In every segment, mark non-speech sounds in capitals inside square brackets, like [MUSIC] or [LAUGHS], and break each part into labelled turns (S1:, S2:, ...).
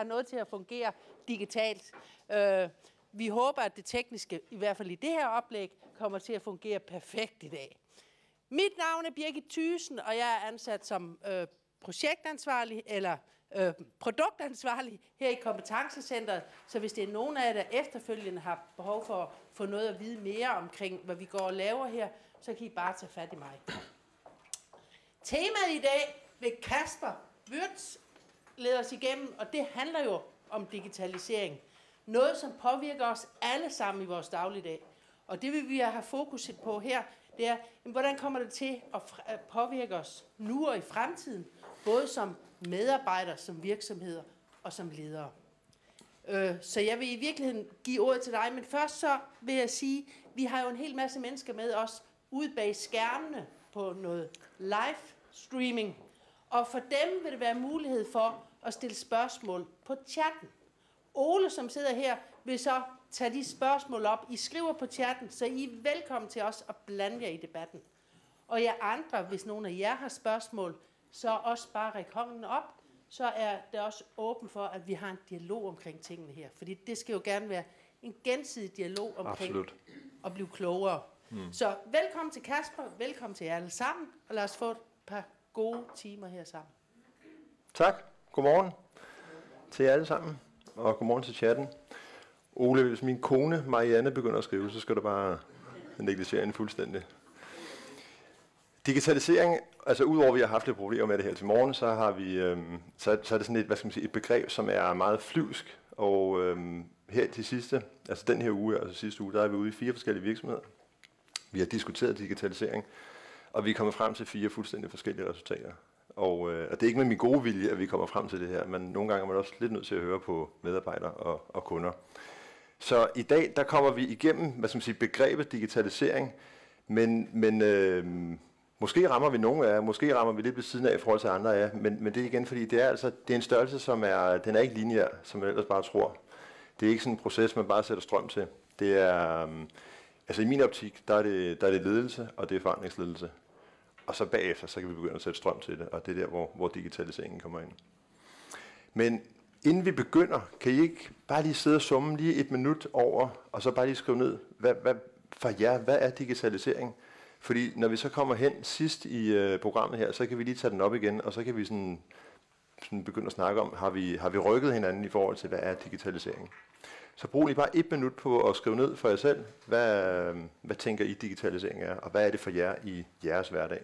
S1: har noget til at fungere digitalt. Øh, vi håber, at det tekniske, i hvert fald i det her oplæg, kommer til at fungere perfekt i dag. Mit navn er Birgit Thysen, og jeg er ansat som øh, projektansvarlig eller øh, produktansvarlig her i Kompetencecentret. Så hvis det er nogen af jer, der efterfølgende har behov for at få noget at vide mere omkring, hvad vi går og laver her, så kan I bare tage fat i mig. Temaet i dag vil Kasper Wirtz lede os igennem, og det handler jo om digitalisering. Noget, som påvirker os alle sammen i vores dagligdag. Og det vil vi have fokus på her, det er, hvordan kommer det til at påvirke os nu og i fremtiden, både som medarbejdere, som virksomheder og som ledere. Øh, så jeg vil i virkeligheden give ordet til dig, men først så vil jeg sige, vi har jo en hel masse mennesker med os ude bag skærmene på noget live streaming. Og for dem vil det være mulighed for at stille spørgsmål på chatten. Ole, som sidder her, vil så tage de spørgsmål op. I skriver på chatten, så I er velkommen til os at blande jer i debatten. Og jer andre, hvis nogen af jer har spørgsmål, så også bare ræk hånden op. Så er det også åben for, at vi har en dialog omkring tingene her. Fordi det skal jo gerne være en gensidig dialog omkring Absolut. at blive klogere. Mm. Så velkommen til Kasper, velkommen til jer alle sammen, og lad os få et par gode timer her sammen.
S2: Tak. Godmorgen til jer alle sammen, og godmorgen til chatten. Ole, hvis min kone Marianne begynder at skrive, så skal du bare negligere hende fuldstændig. Digitalisering, altså udover at vi har haft lidt problemer med det her til morgen, så, har vi, øhm, så, så er det sådan et, hvad skal man sige, et begreb, som er meget flyvsk. Og øhm, her til sidste, altså den her uge, altså sidste uge, der er vi ude i fire forskellige virksomheder. Vi har diskuteret digitalisering, og vi er kommet frem til fire fuldstændig forskellige resultater. Og, øh, og det er ikke med min gode vilje, at vi kommer frem til det her, men nogle gange er man også lidt nødt til at høre på medarbejdere og, og kunder. Så i dag, der kommer vi igennem, hvad skal man sige, begrebet digitalisering, men, men øh, måske rammer vi nogle af jer, måske rammer vi lidt ved siden af i forhold til andre af jer, men, men det er igen, fordi det er altså, det er en størrelse, som er, den er ikke lineær, som man ellers bare tror. Det er ikke sådan en proces, man bare sætter strøm til. Det er, øh, altså i min optik, der er det, der er det ledelse, og det er forandringsledelse. Og så bagefter, så kan vi begynde at sætte strøm til det, og det er der, hvor, hvor digitaliseringen kommer ind. Men Inden vi begynder, kan I ikke bare lige sidde og summe lige et minut over, og så bare lige skrive ned, hvad, hvad, for jer, hvad er digitalisering? Fordi når vi så kommer hen sidst i øh, programmet her, så kan vi lige tage den op igen, og så kan vi sådan, sådan begynde at snakke om, har vi, har vi rykket hinanden i forhold til, hvad er digitalisering? Så brug lige bare et minut på at skrive ned for jer selv, hvad, øh, hvad tænker I digitalisering er, og hvad er det for jer i jeres hverdag?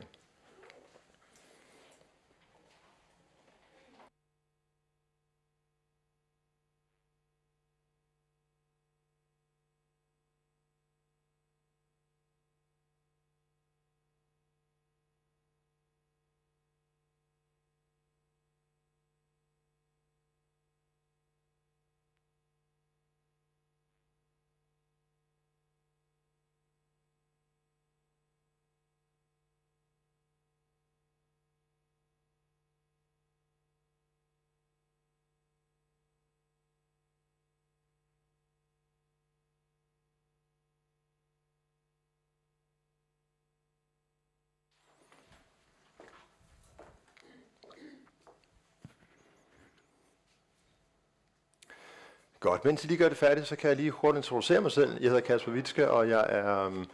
S2: Godt, mens I lige gør det færdigt, så kan jeg lige hurtigt introducere mig selv. Jeg hedder Kasper Witske, og jeg er um,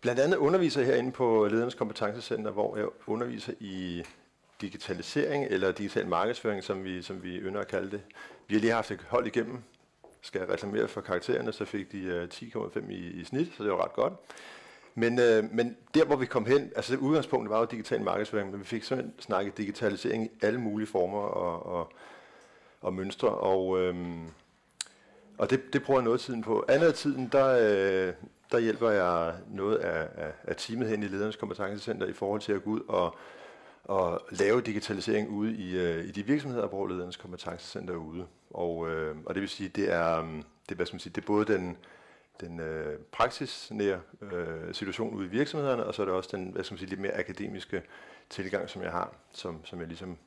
S2: blandt andet underviser herinde på Ledernes Kompetencecenter, hvor jeg underviser i digitalisering, eller digital markedsføring, som vi, som vi ynder at kalde det. Vi har lige haft et hold igennem. Skal jeg reklamere for karaktererne, så fik de øh, uh, 10,5 i, i snit, så det var ret godt. Men, øh, men der, hvor vi kom hen, altså udgangspunktet var jo digital markedsføring, men vi fik sådan snakket digitalisering i alle mulige former og, og, og mønstre. Og, øh, og det, det bruger jeg noget af tiden på. Andet af tiden, der, øh, der hjælper jeg noget af, af, af teamet hen i Ledernes Kompetencecenter i forhold til at gå ud og, og lave digitalisering ude i, øh, i de virksomheder, hvor Ledernes Kompetencecenter er ude. Og, øh, og det vil sige, det er, øh, det, hvad skal man sige, det er både den, den øh, praksisnære øh, situation ude i virksomhederne, og så er det også den hvad skal man sige, lidt mere akademiske tilgang, som jeg har, som, som jeg ligesom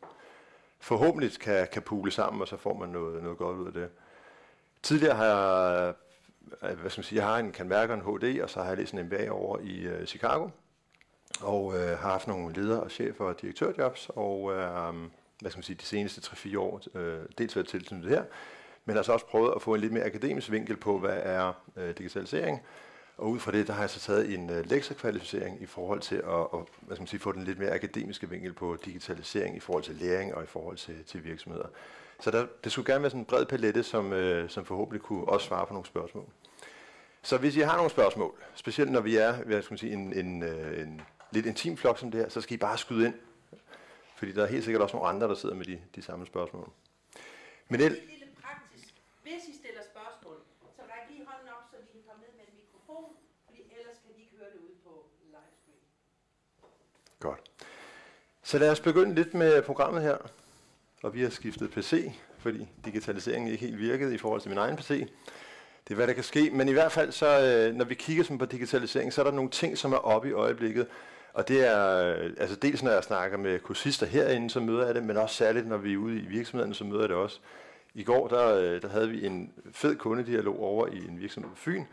S2: forhåbentlig kan, kan pule sammen, og så får man noget, noget godt ud af det. Tidligere har jeg, øh, hvad skal man sige, jeg har en kan en HD, og så har jeg læst en MBA over i øh, Chicago, og øh, har haft nogle leder og chefer og direktørjobs, og øh, hvad skal man sige, de seneste 3-4 år, øh, dels været tilknyttet her, men altså også prøvet at få en lidt mere akademisk vinkel på, hvad er øh, digitalisering. Og ud fra det, der har jeg så taget en øh, lektiekvalificering i forhold til at og, hvad skal man sige, få den lidt mere akademiske vinkel på digitalisering i forhold til læring og i forhold til, til virksomheder. Så der, det skulle gerne være sådan en bred palette, som, øh, som forhåbentlig kunne også svare på nogle spørgsmål. Så hvis I har nogle spørgsmål, specielt når vi er hvad skal man sige, en, en, øh, en lidt intim flok som det her, så skal I bare skyde ind. Fordi der er helt sikkert også nogle andre, der sidder med de, de samme spørgsmål.
S1: Men det, lille praktisk. Hvis I stiller spørgsmål, så ræk lige hånden op, så vi kan komme ned med en mikrofon, fordi ellers kan de ikke høre det ud på livestream.
S2: Godt. Så lad os begynde lidt med programmet her. Og vi har skiftet PC, fordi digitaliseringen ikke helt virkede i forhold til min egen PC. Det er, hvad der kan ske. Men i hvert fald, så, øh, når vi kigger sådan på digitalisering, så er der nogle ting, som er oppe i øjeblikket. Og det er, øh, altså dels når jeg snakker med kursister herinde, så møder jeg det, men også særligt, når vi er ude i virksomhederne, så møder jeg det også. I går, der, øh, der havde vi en fed kundedialog over i en virksomhed på Fyn,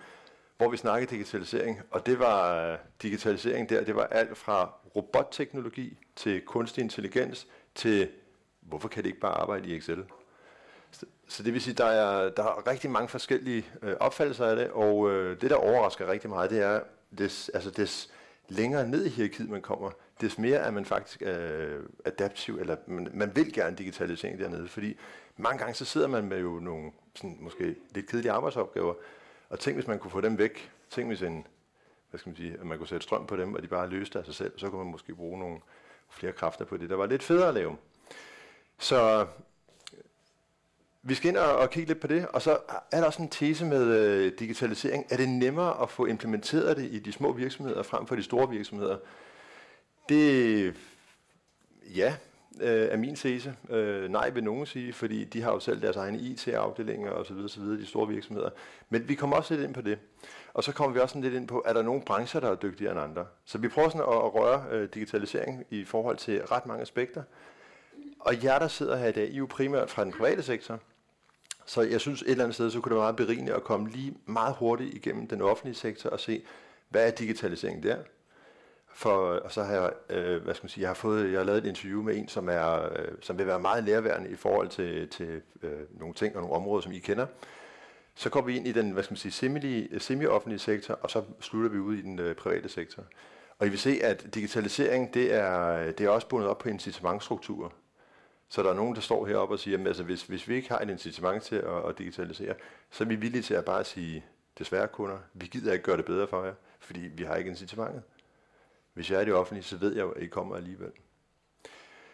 S2: hvor vi snakkede digitalisering, og det var øh, digitalisering der, det var alt fra robotteknologi til kunstig intelligens til hvorfor kan det ikke bare arbejde i Excel? Så det vil sige, der er, der er rigtig mange forskellige øh, opfattelser af det, og øh, det, der overrasker rigtig meget, det er, des, altså des længere ned i hierarkiet man kommer, des mere er man faktisk øh, adaptiv, eller man, man vil gerne digitalisering dernede, fordi mange gange så sidder man med jo nogle sådan, måske lidt kedelige arbejdsopgaver, og tænk hvis man kunne få dem væk, tænk hvis en, hvad skal man sige, at man kunne sætte strøm på dem, og de bare løste af sig selv, så kunne man måske bruge nogle flere kræfter på det, der var lidt federe at lave. Så øh, vi skal ind og, og kigge lidt på det, og så er der også en tese med øh, digitalisering. Er det nemmere at få implementeret det i de små virksomheder frem for de store virksomheder? Det, ja, øh, er min tese. Øh, nej, vil nogen sige, fordi de har jo selv deres egne IT-afdelinger osv., osv., de store virksomheder. Men vi kommer også lidt ind på det. Og så kommer vi også lidt ind på, er der nogle brancher, der er dygtigere end andre? Så vi prøver sådan at, at røre øh, digitalisering i forhold til ret mange aspekter. Og jer, der sidder her i dag, I er jo primært fra den private sektor. Så jeg synes et eller andet sted, så kunne det være meget berigende at komme lige meget hurtigt igennem den offentlige sektor og se, hvad er digitalisering der? For, og så har jeg, øh, hvad skal man sige, jeg har, fået, jeg har lavet et interview med en, som, er, øh, som vil være meget nærværende i forhold til, til øh, nogle ting og nogle områder, som I kender. Så går vi ind i den, hvad skal man sige, semi, semi-offentlige sektor, og så slutter vi ud i den øh, private sektor. Og I vil se, at digitalisering, det er, det er også bundet op på incitamentstrukturer. Så der er nogen, der står heroppe og siger, at altså, hvis, hvis vi ikke har et incitament til at, at digitalisere, så er vi villige til at bare sige, desværre kunder, vi gider ikke gøre det bedre for jer, fordi vi har ikke incitamentet. Hvis jeg er i det offentlige, så ved jeg at I kommer alligevel.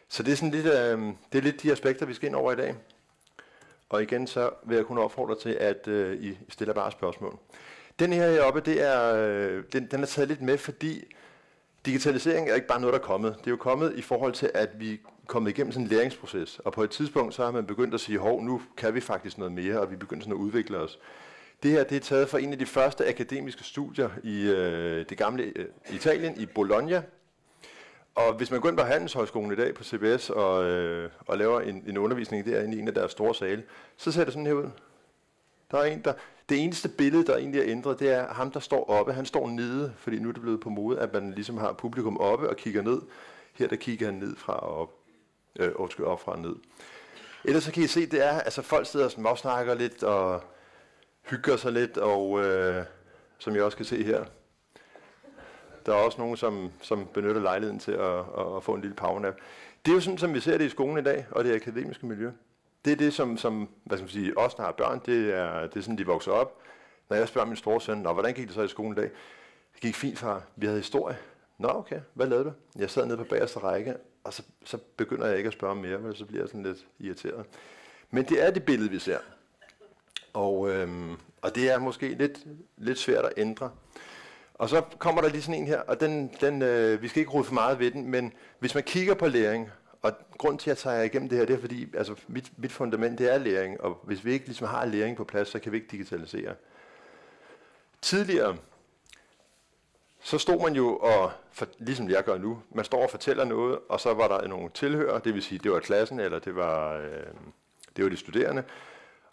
S2: Så det er, sådan lidt, øh, det er lidt de aspekter, vi skal ind over i dag. Og igen, så vil jeg kun opfordre til, at øh, I stiller bare spørgsmål. Den her heroppe, det er, øh, den, den er taget lidt med, fordi digitalisering er ikke bare noget, der er kommet. Det er jo kommet i forhold til, at vi kommet igennem sådan en læringsproces, og på et tidspunkt så har man begyndt at sige, hov, nu kan vi faktisk noget mere, og vi begynder sådan at udvikle os. Det her det er taget fra en af de første akademiske studier i øh, det gamle øh, Italien, i Bologna. Og hvis man går ind på Handelshøjskolen i dag på CBS og, øh, og laver en, en undervisning derinde i en af deres store sale, så ser det sådan her ud. Der er en, der, det eneste billede, der egentlig er ændret, det er ham, der står oppe. Han står nede, fordi nu er det blevet på mode, at man ligesom har publikum oppe og kigger ned. Her der kigger han ned fra og op øh, undskyld, op fra og ned. Ellers så kan I se, det er, altså folk sidder og småsnakker lidt og hygger sig lidt, og øh, som jeg også kan se her, der er også nogen, som, som benytter lejligheden til at, at, at få en lille powernap. Det er jo sådan, som vi ser det i skolen i dag, og det akademiske miljø. Det er det, som, som hvad skal man sige, os, der har børn, det er, det er sådan, de vokser op. Når jeg spørger min store søn, Nå, hvordan gik det så i skolen i dag? Det gik fint, far. Vi havde historie. Nå, okay. Hvad lavede du? Jeg sad nede på bagerste række, og så, så begynder jeg ikke at spørge mere, for så bliver jeg sådan lidt irriteret. Men det er det billede, vi ser. Og, øhm, og det er måske lidt, lidt svært at ændre. Og så kommer der lige sådan en her, og den, den, øh, vi skal ikke rode for meget ved den, men hvis man kigger på læring, og grund til, at jeg tager igennem det her, det er fordi, altså mit, mit fundament, det er læring, og hvis vi ikke ligesom har læring på plads, så kan vi ikke digitalisere. Tidligere, så stod man jo og, for, ligesom jeg gør nu, man står og fortæller noget, og så var der nogle tilhører, det vil sige, det var klassen, eller det var, øh, det var de studerende,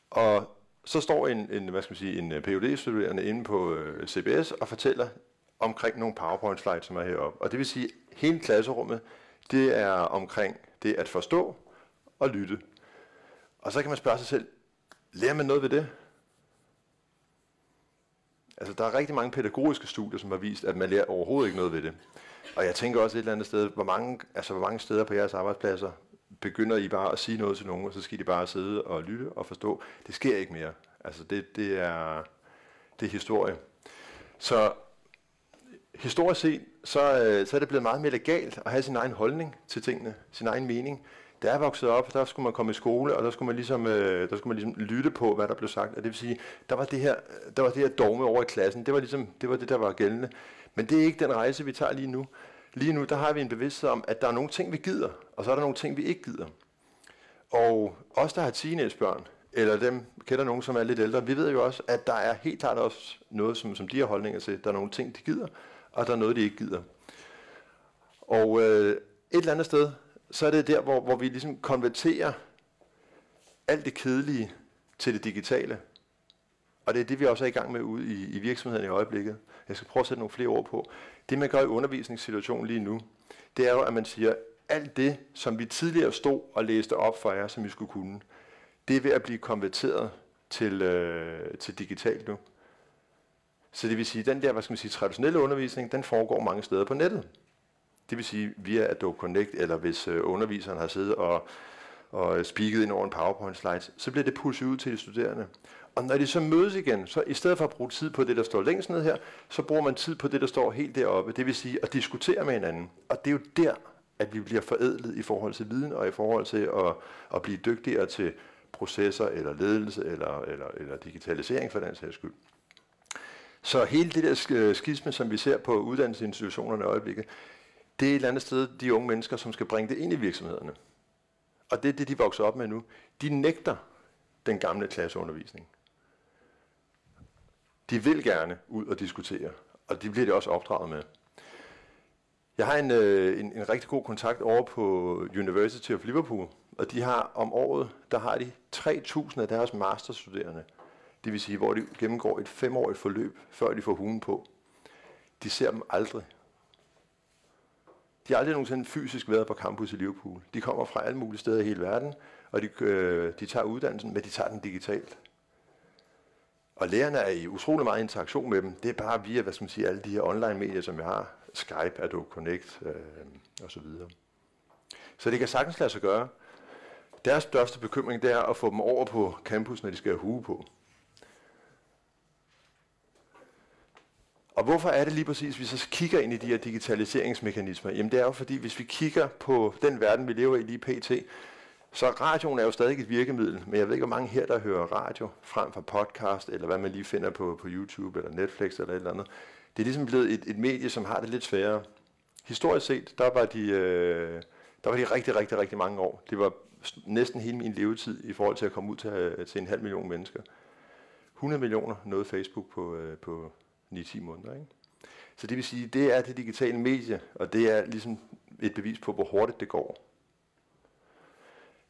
S2: og så står en, en hvad skal man sige, en øh, phd studerende inde på øh, CBS og fortæller omkring nogle PowerPoint-slides, som er heroppe. Og det vil sige, hele klasserummet, det er omkring det at forstå, og lytte. Og så kan man spørge sig selv, lærer man noget ved det? Altså, der er rigtig mange pædagogiske studier, som har vist, at man lærer overhovedet ikke noget ved det. Og jeg tænker også et eller andet sted, hvor mange, altså, hvor mange steder på jeres arbejdspladser begynder I bare at sige noget til nogen, og så skal de bare sidde og lytte og forstå. Det sker ikke mere. Altså, det, det, er, det er historie. Så historisk set, så, øh, så er det blevet meget mere legalt at have sin egen holdning til tingene, sin egen mening. Da jeg voksede op, der skulle man komme i skole, og der skulle man ligesom, øh, der skulle man ligesom lytte på, hvad der blev sagt. Og det vil sige, der var det her, der var det her dogme over i klassen. Det var ligesom, det var det, der var gældende. Men det er ikke den rejse, vi tager lige nu. Lige nu, der har vi en bevidsthed om, at der er nogle ting, vi gider, og så er der nogle ting, vi ikke gider. Og os, der har teenagebørn, eller dem kender nogen, som er lidt ældre, vi ved jo også, at der er helt klart også noget, som, som de har holdninger til. Der er nogle ting, de gider, og der er noget, de ikke gider. Og øh, et eller andet sted, så er det der, hvor, hvor vi ligesom konverterer alt det kedelige til det digitale. Og det er det, vi også er i gang med ude i, i virksomheden i øjeblikket. Jeg skal prøve at sætte nogle flere ord på. Det, man gør i undervisningssituationen lige nu, det er jo, at man siger, alt det, som vi tidligere stod og læste op for jer, som vi skulle kunne, det er ved at blive konverteret til, øh, til digitalt nu. Så det vil sige, at den der hvad skal man sige, traditionelle undervisning, den foregår mange steder på nettet. Det vil sige via Adobe Connect, eller hvis øh, underviseren har siddet og, og øh, speaket ind over en PowerPoint slide, så bliver det pushet ud til de studerende. Og når de så mødes igen, så i stedet for at bruge tid på det, der står længst ned her, så bruger man tid på det, der står helt deroppe. Det vil sige at diskutere med hinanden. Og det er jo der, at vi bliver forædlet i forhold til viden, og i forhold til at, at blive dygtigere til processer, eller ledelse, eller, eller, eller digitalisering for den sags skyld. Så hele det der skisme, som vi ser på uddannelsesinstitutionerne i øjeblikket, det er et eller andet sted de unge mennesker, som skal bringe det ind i virksomhederne. Og det er det, de vokser op med nu. De nægter den gamle klasseundervisning. De vil gerne ud og diskutere, og det bliver det også opdraget med. Jeg har en, øh, en, en rigtig god kontakt over på University of Liverpool, og de har om året, der har de 3.000 af deres masterstuderende. Det vil sige, hvor de gennemgår et femårigt forløb, før de får hugen på. De ser dem aldrig. De har aldrig nogensinde fysisk været på campus i Liverpool. De kommer fra alle mulige steder i hele verden, og de, øh, de tager uddannelsen, men de tager den digitalt. Og lærerne er i utrolig meget interaktion med dem. Det er bare via, hvad skal man sige, alle de her online medier, som vi har. Skype, Adobe Connect øh, og så videre. Så det kan sagtens lade sig gøre. Deres største bekymring, det er at få dem over på campus, når de skal have hue på. Og hvorfor er det lige præcis, hvis vi så kigger ind i de her digitaliseringsmekanismer? Jamen det er jo fordi, hvis vi kigger på den verden, vi lever i lige pt., så radioen er jo stadig et virkemiddel, men jeg ved ikke, hvor mange her, der hører radio frem for podcast, eller hvad man lige finder på, på YouTube eller Netflix eller et eller andet. Det er ligesom blevet et, et medie, som har det lidt sværere. Historisk set, der var de, øh, der var de rigtig, rigtig, rigtig mange år. Det var næsten hele min levetid i forhold til at komme ud til, øh, til en halv million mennesker. 100 millioner nåede Facebook på, øh, på 9-10 måneder. Ikke? Så det vil sige, det er det digitale medie, og det er ligesom et bevis på, hvor hurtigt det går.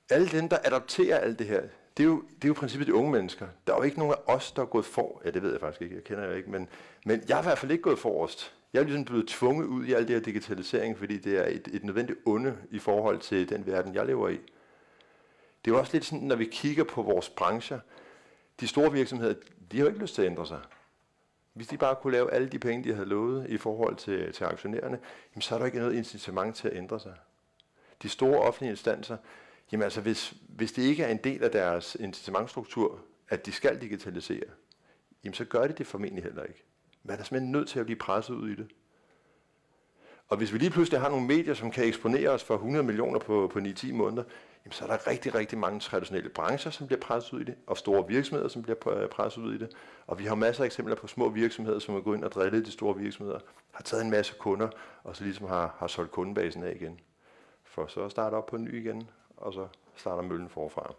S2: Alle dem, der adopterer alt det her, det er, jo, det er jo princippet de unge mennesker. Der er jo ikke nogen af os, der er gået for. Ja, det ved jeg faktisk ikke, jeg kender jo ikke. Men, men jeg er i hvert fald ikke gået forrest. Jeg er ligesom blevet tvunget ud i al det her digitalisering, fordi det er et, et nødvendigt onde i forhold til den verden, jeg lever i. Det er jo også lidt sådan, når vi kigger på vores brancher, de store virksomheder, de har jo ikke lyst til at ændre sig. Hvis de bare kunne lave alle de penge, de havde lovet i forhold til, til aktionærerne, jamen, så er der ikke noget incitament til at ændre sig. De store offentlige instanser, jamen altså hvis, hvis det ikke er en del af deres incitamentstruktur, at de skal digitalisere, jamen så gør de det formentlig heller ikke. Man er simpelthen nødt til at blive presset ud i det. Og hvis vi lige pludselig har nogle medier, som kan eksponere os for 100 millioner på, på 9-10 måneder, jamen så er der rigtig, rigtig mange traditionelle brancher, som bliver presset ud i det, og store virksomheder, som bliver presset ud i det. Og vi har masser af eksempler på små virksomheder, som er gået ind og drillet de store virksomheder, har taget en masse kunder, og så ligesom har, har solgt kundebasen af igen. For så at starte op på ny igen, og så starter møllen forfra.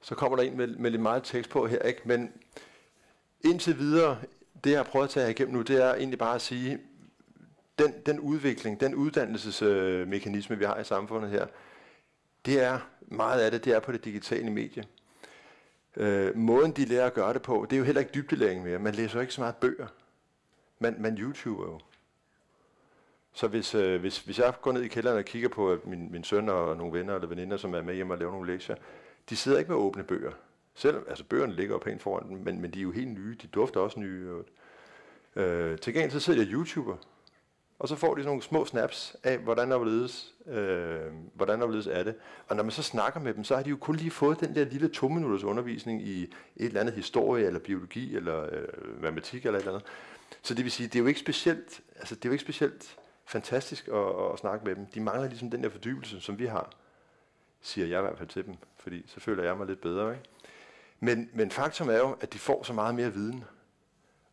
S2: Så kommer der en med, med lidt meget tekst på her, ikke? men indtil videre, det jeg har prøvet at tage igennem nu, det er egentlig bare at sige, den, den udvikling, den uddannelsesmekanisme, vi har i samfundet her, det er meget af det, det er på det digitale medie. Øh, måden de lærer at gøre det på, det er jo heller ikke dybdelæring mere. Man læser jo ikke så meget bøger. Man, man YouTuber jo. Så hvis, øh, hvis, hvis jeg går ned i kælderen og kigger på at min, min søn og nogle venner eller veninder, som er med hjemme og laver nogle lektier, de sidder ikke med åbne bøger. Selvom, altså bøgerne ligger jo pænt foran dem, men, men de er jo helt nye. De dufter også nye. Og, øh, til gengæld så sidder jeg YouTuber, og så får de sådan nogle små snaps af, hvordan der hvorledes, øh, hvordan der er det. Og når man så snakker med dem, så har de jo kun lige fået den der lille to minutters undervisning i et eller andet historie, eller biologi, eller øh, matematik, eller et eller andet. Så det vil sige, det er jo ikke specielt, altså det er jo ikke specielt fantastisk at, at snakke med dem. De mangler ligesom den der fordybelse, som vi har, siger jeg i hvert fald til dem, fordi så føler jeg mig lidt bedre. Ikke? Men, men faktum er jo, at de får så meget mere viden,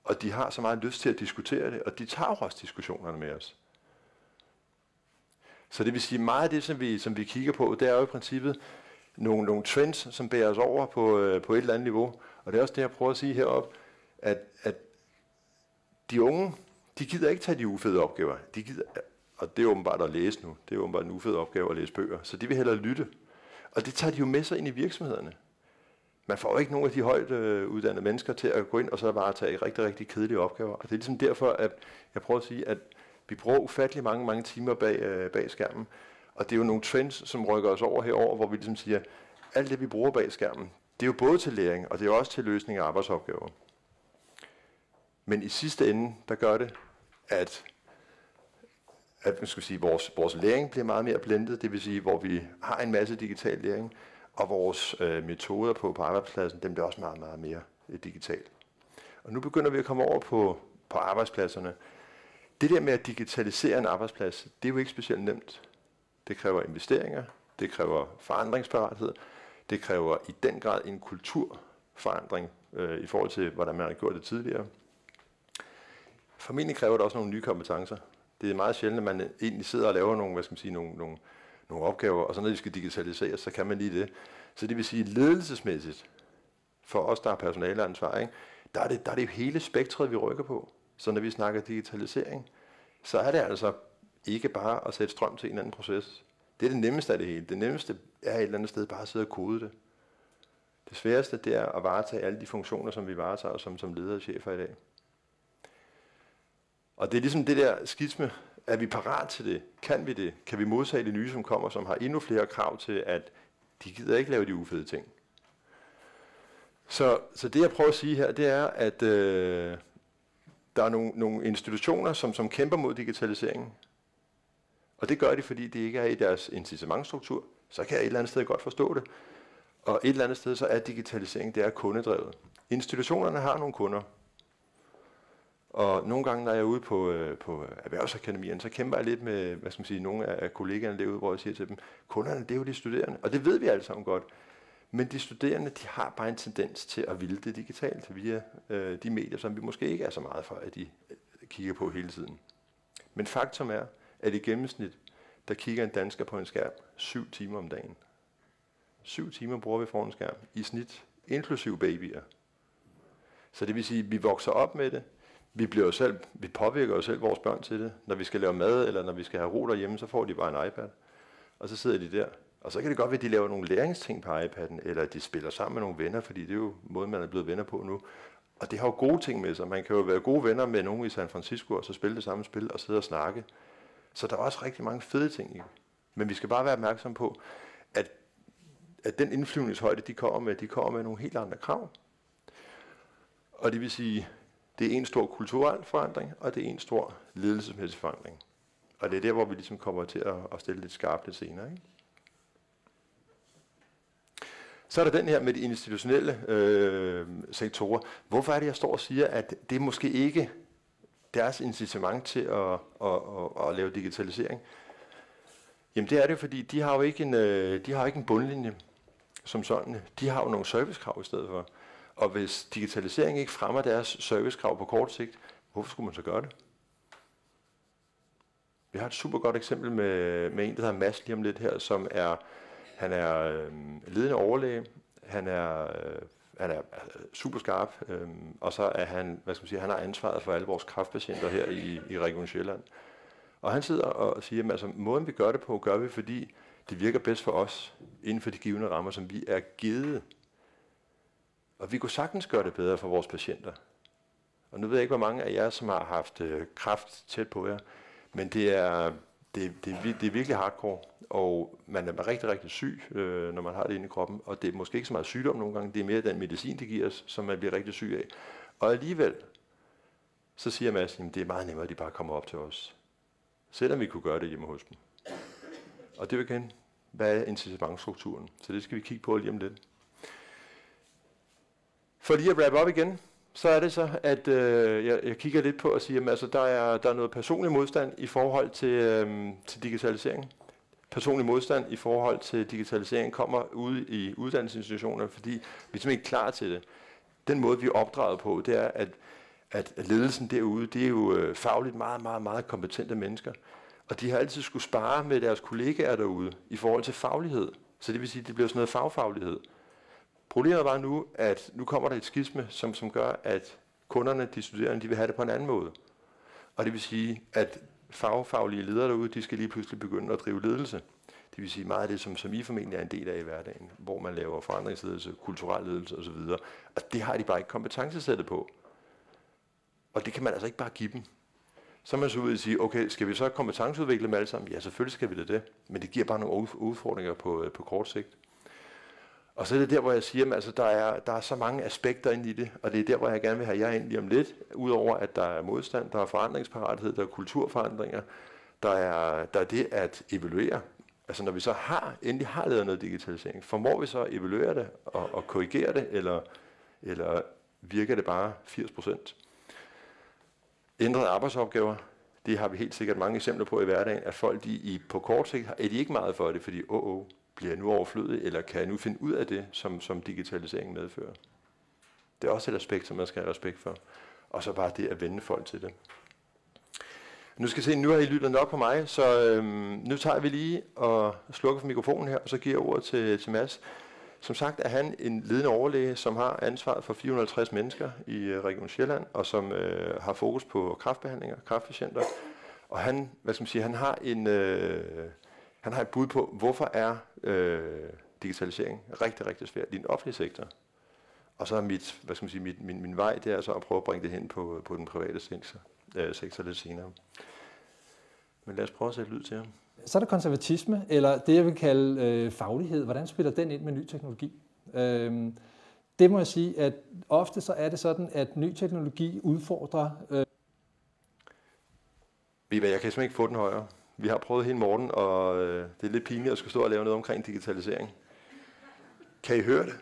S2: og de har så meget lyst til at diskutere det, og de tager også diskussionerne med os. Så det vil sige, meget af det, som vi, som vi kigger på, det er jo i princippet nogle, nogle trends, som bærer os over på, øh, på et eller andet niveau. Og det er også det, jeg prøver at sige heroppe, at, at de unge, de gider ikke tage de ufede opgaver. De gider, og det er åbenbart at læse nu. Det er åbenbart en ufed opgave at læse bøger. Så de vil hellere lytte. Og det tager de jo med sig ind i virksomhederne. Man får jo ikke nogen af de højt øh, uddannede mennesker til at gå ind og så bare tage rigtig, rigtig kedelige opgaver. Og det er ligesom derfor, at jeg prøver at sige, at vi bruger ufattelig mange, mange timer bag, øh, bag skærmen. Og det er jo nogle trends, som rykker os over herover, hvor vi ligesom siger, alt det vi bruger bag skærmen, det er jo både til læring, og det er også til løsning af arbejdsopgaver. Men i sidste ende, der gør det, at, at man skal sige, vores, vores læring bliver meget mere blendet, det vil sige, hvor vi har en masse digital læring, og vores øh, metoder på, på arbejdspladsen, dem bliver også meget, meget mere øh, digitalt. Og nu begynder vi at komme over på, på arbejdspladserne. Det der med at digitalisere en arbejdsplads, det er jo ikke specielt nemt. Det kræver investeringer, det kræver forandringsparathed, det kræver i den grad en kulturforandring øh, i forhold til, hvordan man har gjort det tidligere. Formentlig kræver det også nogle nye kompetencer. Det er meget sjældent, at man øh, egentlig sidder og laver nogle, hvad skal man sige, nogle, nogle, nogle opgaver, og så når de skal digitaliseres, så kan man lige det. Så det vil sige, ledelsesmæssigt, for os, der er personaleansvar, ikke, der, er det, der er det jo hele spektret, vi rykker på. Så når vi snakker digitalisering, så er det altså ikke bare at sætte strøm til en eller anden proces. Det er det nemmeste af det hele. Det nemmeste er et eller andet sted bare at sidde og kode det. Det sværeste, det er at varetage alle de funktioner, som vi varetager som, som ledere og chefer i dag. Og det er ligesom det der skisme, er vi parat til det? Kan vi det? Kan vi modtage de nye, som kommer, som har endnu flere krav til, at de gider ikke lave de ufede ting? Så, så det jeg prøver at sige her, det er, at øh, der er nogle, nogle institutioner, som, som kæmper mod digitaliseringen. Og det gør de, fordi det ikke er i deres incitamentstruktur. Så kan jeg et eller andet sted godt forstå det. Og et eller andet sted, så er digitalisering, det er kundedrevet. Institutionerne har nogle kunder, og nogle gange, når jeg er ude på, øh, på erhvervsakademien, så kæmper jeg lidt med hvad skal man sige, nogle af kollegaerne derude, hvor jeg siger til dem, kunderne, det er jo de studerende. Og det ved vi alle sammen godt. Men de studerende, de har bare en tendens til at ville det digitalt via øh, de medier, som vi måske ikke er så meget for, at de øh, kigger på hele tiden. Men faktum er, at i gennemsnit, der kigger en dansker på en skærm syv timer om dagen. Syv timer bruger vi foran en skærm i snit, inklusiv babyer. Så det vil sige, at vi vokser op med det, vi, bliver jo selv, vi påvirker jo selv vores børn til det. Når vi skal lave mad, eller når vi skal have ro derhjemme, så får de bare en iPad. Og så sidder de der. Og så kan det godt være, at de laver nogle læringsting på iPad'en, eller at de spiller sammen med nogle venner, fordi det er jo måden, man er blevet venner på nu. Og det har jo gode ting med sig. Man kan jo være gode venner med nogen i San Francisco, og så spille det samme spil, og sidde og snakke. Så der er også rigtig mange fede ting i. Men vi skal bare være opmærksom på, at, at den indflyvningshøjde, de kommer med, de kommer med nogle helt andre krav. Og det vil sige, det er en stor kulturel forandring, og det er en stor ledelsesmæssig forandring. Og det er der, hvor vi ligesom kommer til at, at stille lidt skarpt lidt senere. Ikke? Så er der den her med de institutionelle øh, sektorer. Hvorfor er det, jeg står og siger, at det er måske ikke deres incitament til at, at, at, at lave digitalisering? Jamen det er det, fordi de har jo ikke en, øh, de har ikke en bundlinje som sådan. De har jo nogle servicekrav i stedet for. Og hvis digitalisering ikke fremmer deres servicekrav på kort sigt, hvorfor skulle man så gøre det? Vi har et super godt eksempel med, med en, der hedder Mads lige om lidt her, som er, han er øh, ledende overlæge, han er, øh, han er øh, super skarp, øh, og så er han, hvad skal man sige, han har ansvaret for alle vores kraftpatienter her i, i Region Sjælland. Og han sidder og siger, at altså, måden vi gør det på, gør vi, fordi det virker bedst for os, inden for de givende rammer, som vi er givet og vi kunne sagtens gøre det bedre for vores patienter. Og nu ved jeg ikke, hvor mange af jer, som har haft øh, kraft tæt på jer, Men det er, det, det, det er virkelig hardcore, og man er rigtig, rigtig syg, øh, når man har det inde i kroppen. Og det er måske ikke så meget sygdom nogle gange, det er mere den medicin, det giver os, som man bliver rigtig syg af. Og alligevel, så siger Mads, at det er meget nemmere, at de bare kommer op til os. Selvom vi kunne gøre det hjemme hos dem. Og det er igen, hvad er incitamentstrukturen? Så det skal vi kigge på lige om lidt. For lige at wrap op igen, så er det så, at øh, jeg, jeg kigger lidt på og siger, at altså, der, er, der er noget personlig modstand i forhold til, øh, til digitalisering. Personlig modstand i forhold til digitalisering kommer ude i uddannelsesinstitutionerne, fordi vi er simpelthen ikke klar til det. Den måde, vi er opdraget på, det er, at, at ledelsen derude, det er jo øh, fagligt meget, meget, meget kompetente mennesker. Og de har altid skulle spare med deres kollegaer derude i forhold til faglighed. Så det vil sige, at det bliver sådan noget fagfaglighed. Problemet var nu, at nu kommer der et skisme, som, som gør, at kunderne, de studerende, de vil have det på en anden måde. Og det vil sige, at fagfaglige ledere derude, de skal lige pludselig begynde at drive ledelse. Det vil sige meget af det, som, som I formentlig er en del af i hverdagen, hvor man laver forandringsledelse, kulturel ledelse osv. Og det har de bare ikke kompetencesættet på. Og det kan man altså ikke bare give dem. Så er man så ud og sige, okay, skal vi så kompetenceudvikle dem alle sammen? Ja, selvfølgelig skal vi det det. Men det giver bare nogle udfordringer på, øh, på kort sigt. Og så er det der, hvor jeg siger, at altså, der, er, der er så mange aspekter ind i det, og det er der, hvor jeg gerne vil have jer ind lige om lidt, udover at der er modstand, der er forandringsparathed, der er kulturforandringer, der er, der er det at evaluere. Altså når vi så har, endelig har lavet noget digitalisering, formår vi så at evaluere det og, og korrigere det, eller, eller virker det bare 80 procent? Ændrede arbejdsopgaver, det har vi helt sikkert mange eksempler på i hverdagen, at folk de, i, på kort sigt er de ikke meget for det, fordi åh, oh, oh, bliver jeg nu overflødig, eller kan jeg nu finde ud af det, som, som digitaliseringen medfører? Det er også et aspekt, som man skal have respekt for. Og så bare det at vende folk til det. Nu skal I se, nu har I lyttet nok på mig, så øhm, nu tager vi lige og slukker for mikrofonen her, og så giver jeg ordet til, til Mads. Som sagt er han en ledende overlæge, som har ansvaret for 450 mennesker i øh, Region Sjælland, og som øh, har fokus på kraftbehandlinger, kraftpatienter. Og han, hvad skal man sige, han har en, øh, han har et bud på, hvorfor er øh, digitalisering rigtig, rigtig svært i den offentlige sektor. Og så er mit, hvad skal man sige, mit, min, min vej, det er så at prøve at bringe det hen på, på den private sektor, øh, sektor lidt senere. Men lad os prøve at sætte lyd til ham.
S3: Så er der konservatisme, eller det jeg vil kalde øh, faglighed. Hvordan spiller den ind med ny teknologi? Øh, det må jeg sige, at ofte så er det sådan, at ny teknologi udfordrer... Øh...
S2: jeg kan simpelthen ikke få den højere. Vi har prøvet hele morgen, og øh, det er lidt pinligt at skulle stå og lave noget omkring digitalisering. Kan I høre det?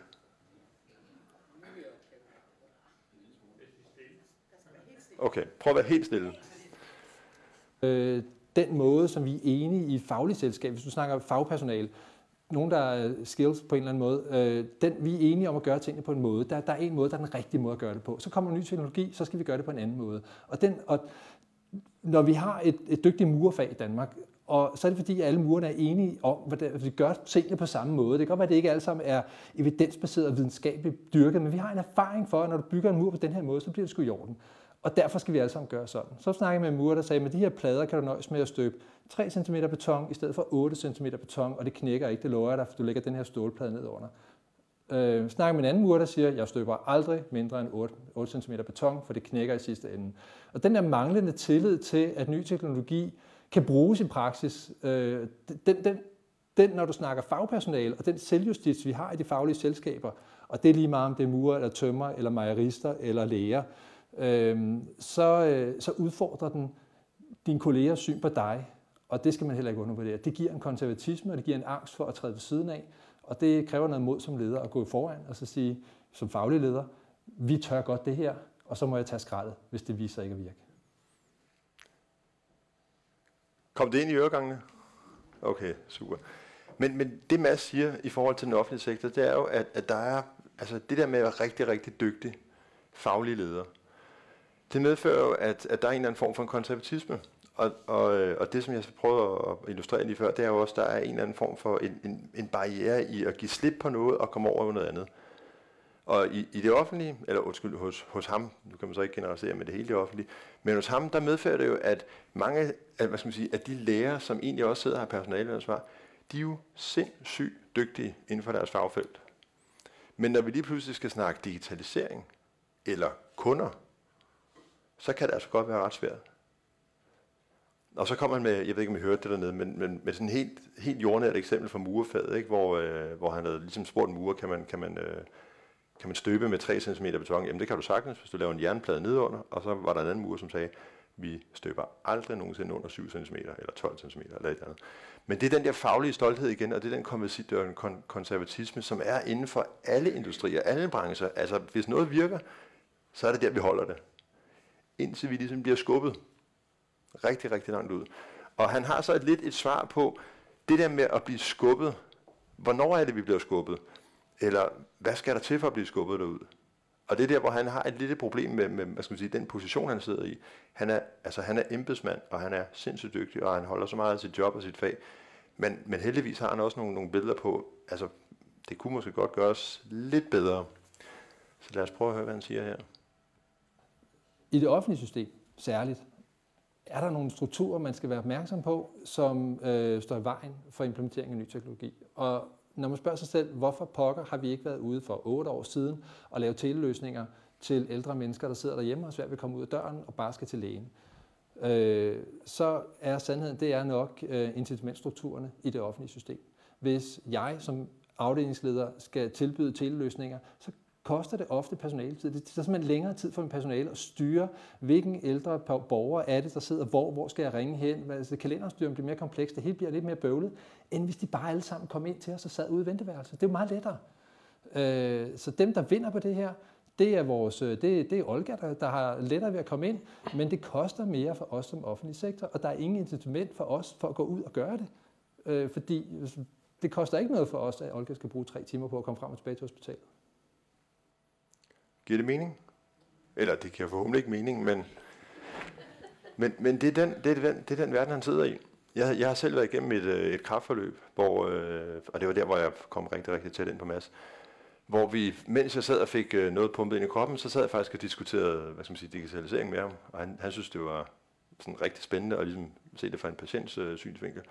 S2: Okay, prøv at være helt stille.
S3: Øh, den måde, som vi er enige i fagligt selskab, hvis du snakker fagpersonale, nogen, der er skills på en eller anden måde, øh, den, vi er enige om at gøre tingene på en måde. Der, der er en måde, der er den rigtige måde at gøre det på. Så kommer ny teknologi, så skal vi gøre det på en anden måde. Og, den, og når vi har et, et dygtigt murfag i Danmark, og så er det fordi, at alle murerne er enige om, hvordan vi gør tingene på samme måde. Det kan godt være, at det ikke alle sammen er evidensbaseret og videnskabeligt dyrket, men vi har en erfaring for, at når du bygger en mur på den her måde, så bliver det sgu i orden. Og derfor skal vi alle sammen gøre sådan. Så snakkede jeg med en murer, der sagde, at med de her plader kan du nøjes med at støbe 3 cm beton i stedet for 8 cm beton, og det knækker ikke, det lover jeg dig, for du lægger den her stålplade ned under. Øh, snakker med en anden mur, der siger, jeg støber aldrig mindre end 8, 8 cm beton, for det knækker i sidste ende. Og den der manglende tillid til, at ny teknologi kan bruges i praksis, øh, den, den, den, når du snakker fagpersonale, og den selvjustits, vi har i de faglige selskaber, og det er lige meget om det er murer, eller tømmer, eller mejerister, eller læger, øh, så, øh, så udfordrer den din kollegers syn på dig, og det skal man heller ikke undervurdere. Det giver en konservatisme, og det giver en angst for at træde ved siden af, og det kræver noget mod som leder at gå foran og så sige, som faglig leder, vi tør godt det her, og så må jeg tage skraldet, hvis det viser ikke at virke.
S2: Kom det ind i øregangene? Okay, super. Men, men det Mads siger i forhold til den offentlige sektor, det er jo, at, at der er altså det der med at være rigtig, rigtig dygtig faglig leder. Det medfører jo, at, at der er en eller anden form for en konservatisme. Og, og, øh, og det, som jeg prøver at illustrere lige før, det er jo også, at der er en eller anden form for en, en, en barriere i at give slip på noget og komme over noget andet. Og i, i det offentlige, eller undskyld, hos, hos ham, nu kan man så ikke generalisere med det hele det offentlige, men hos ham, der medfører det jo, at mange at, hvad skal man sige, at de lærere, som egentlig også sidder her personaleansvar, de er jo sindssygt dygtige inden for deres fagfelt. Men når vi lige pludselig skal snakke digitalisering, eller kunder, så kan det altså godt være ret svært. Og så kom han med, jeg ved ikke, om I hørte det dernede, men, men med sådan et helt, helt jordnært eksempel fra murerfaget, ikke? Hvor, øh, hvor han havde ligesom spurgt murer, kan man, kan man, øh, kan man støbe med 3 cm beton? Jamen det kan du sagtens, hvis du laver en jernplade nedenunder. Og så var der en anden mur, som sagde, vi støber aldrig nogensinde under 7 cm eller 12 cm eller et andet. Men det er den der faglige stolthed igen, og det er den konservatisme, som er inden for alle industrier, alle brancher. Altså hvis noget virker, så er det der, vi holder det. Indtil vi ligesom bliver skubbet rigtig, rigtig langt ud. Og han har så et lidt et svar på det der med at blive skubbet. Hvornår er det, vi bliver skubbet? Eller hvad skal der til for at blive skubbet derud? Og det er der, hvor han har et lille problem med, med hvad skal man sige, den position, han sidder i. Han er, altså, han er embedsmand, og han er sindssygt dygtig, og han holder så meget af sit job og sit fag. Men, men heldigvis har han også nogle, nogle billeder på, altså det kunne måske godt gøres lidt bedre. Så lad os prøve at høre, hvad han siger her.
S3: I det offentlige system særligt, er der nogle strukturer, man skal være opmærksom på, som øh, står i vejen for implementering af ny teknologi. Og når man spørger sig selv, hvorfor pokker har vi ikke været ude for otte år siden og lave teleløsninger til ældre mennesker, der sidder derhjemme og svært ved at komme ud af døren og bare skal til lægen, øh, så er sandheden, det er nok øh, incitamentstrukturerne i det offentlige system. Hvis jeg som afdelingsleder skal tilbyde teleløsninger, så koster det ofte personaletid. Det tager simpelthen længere tid for en personale at styre, hvilken ældre borger er det, der sidder hvor, hvor skal jeg ringe hen. Altså, kalenderstyringen bliver mere kompleks, det hele bliver lidt mere bøvlet, end hvis de bare alle sammen kom ind til os og sad ude i venteværelset. Det er jo meget lettere. Øh, så dem, der vinder på det her, det er, vores, øh, det, det er Olga, der, der har lettere ved at komme ind, men det koster mere for os som offentlig sektor, og der er ingen incitament for os for at gå ud og gøre det. Øh, fordi altså, det koster ikke noget for os, at Olga skal bruge tre timer på at komme frem og tilbage til hospitalet.
S2: Giver det mening? Eller det giver forhåbentlig ikke mening, men, men, men det, er den, det, er den, det er den verden, han sidder i. Jeg, jeg har selv været igennem et, øh, et kraftforløb, hvor, øh, og det var der, hvor jeg kom rigtig, rigtig tæt ind på Mads, hvor vi, mens jeg sad og fik øh, noget pumpet ind i kroppen, så sad jeg faktisk og diskuterede hvad skal man sige, digitalisering med ham, og han, han synes, det var sådan rigtig spændende at ligesom se det fra en patients øh, synsvinkel.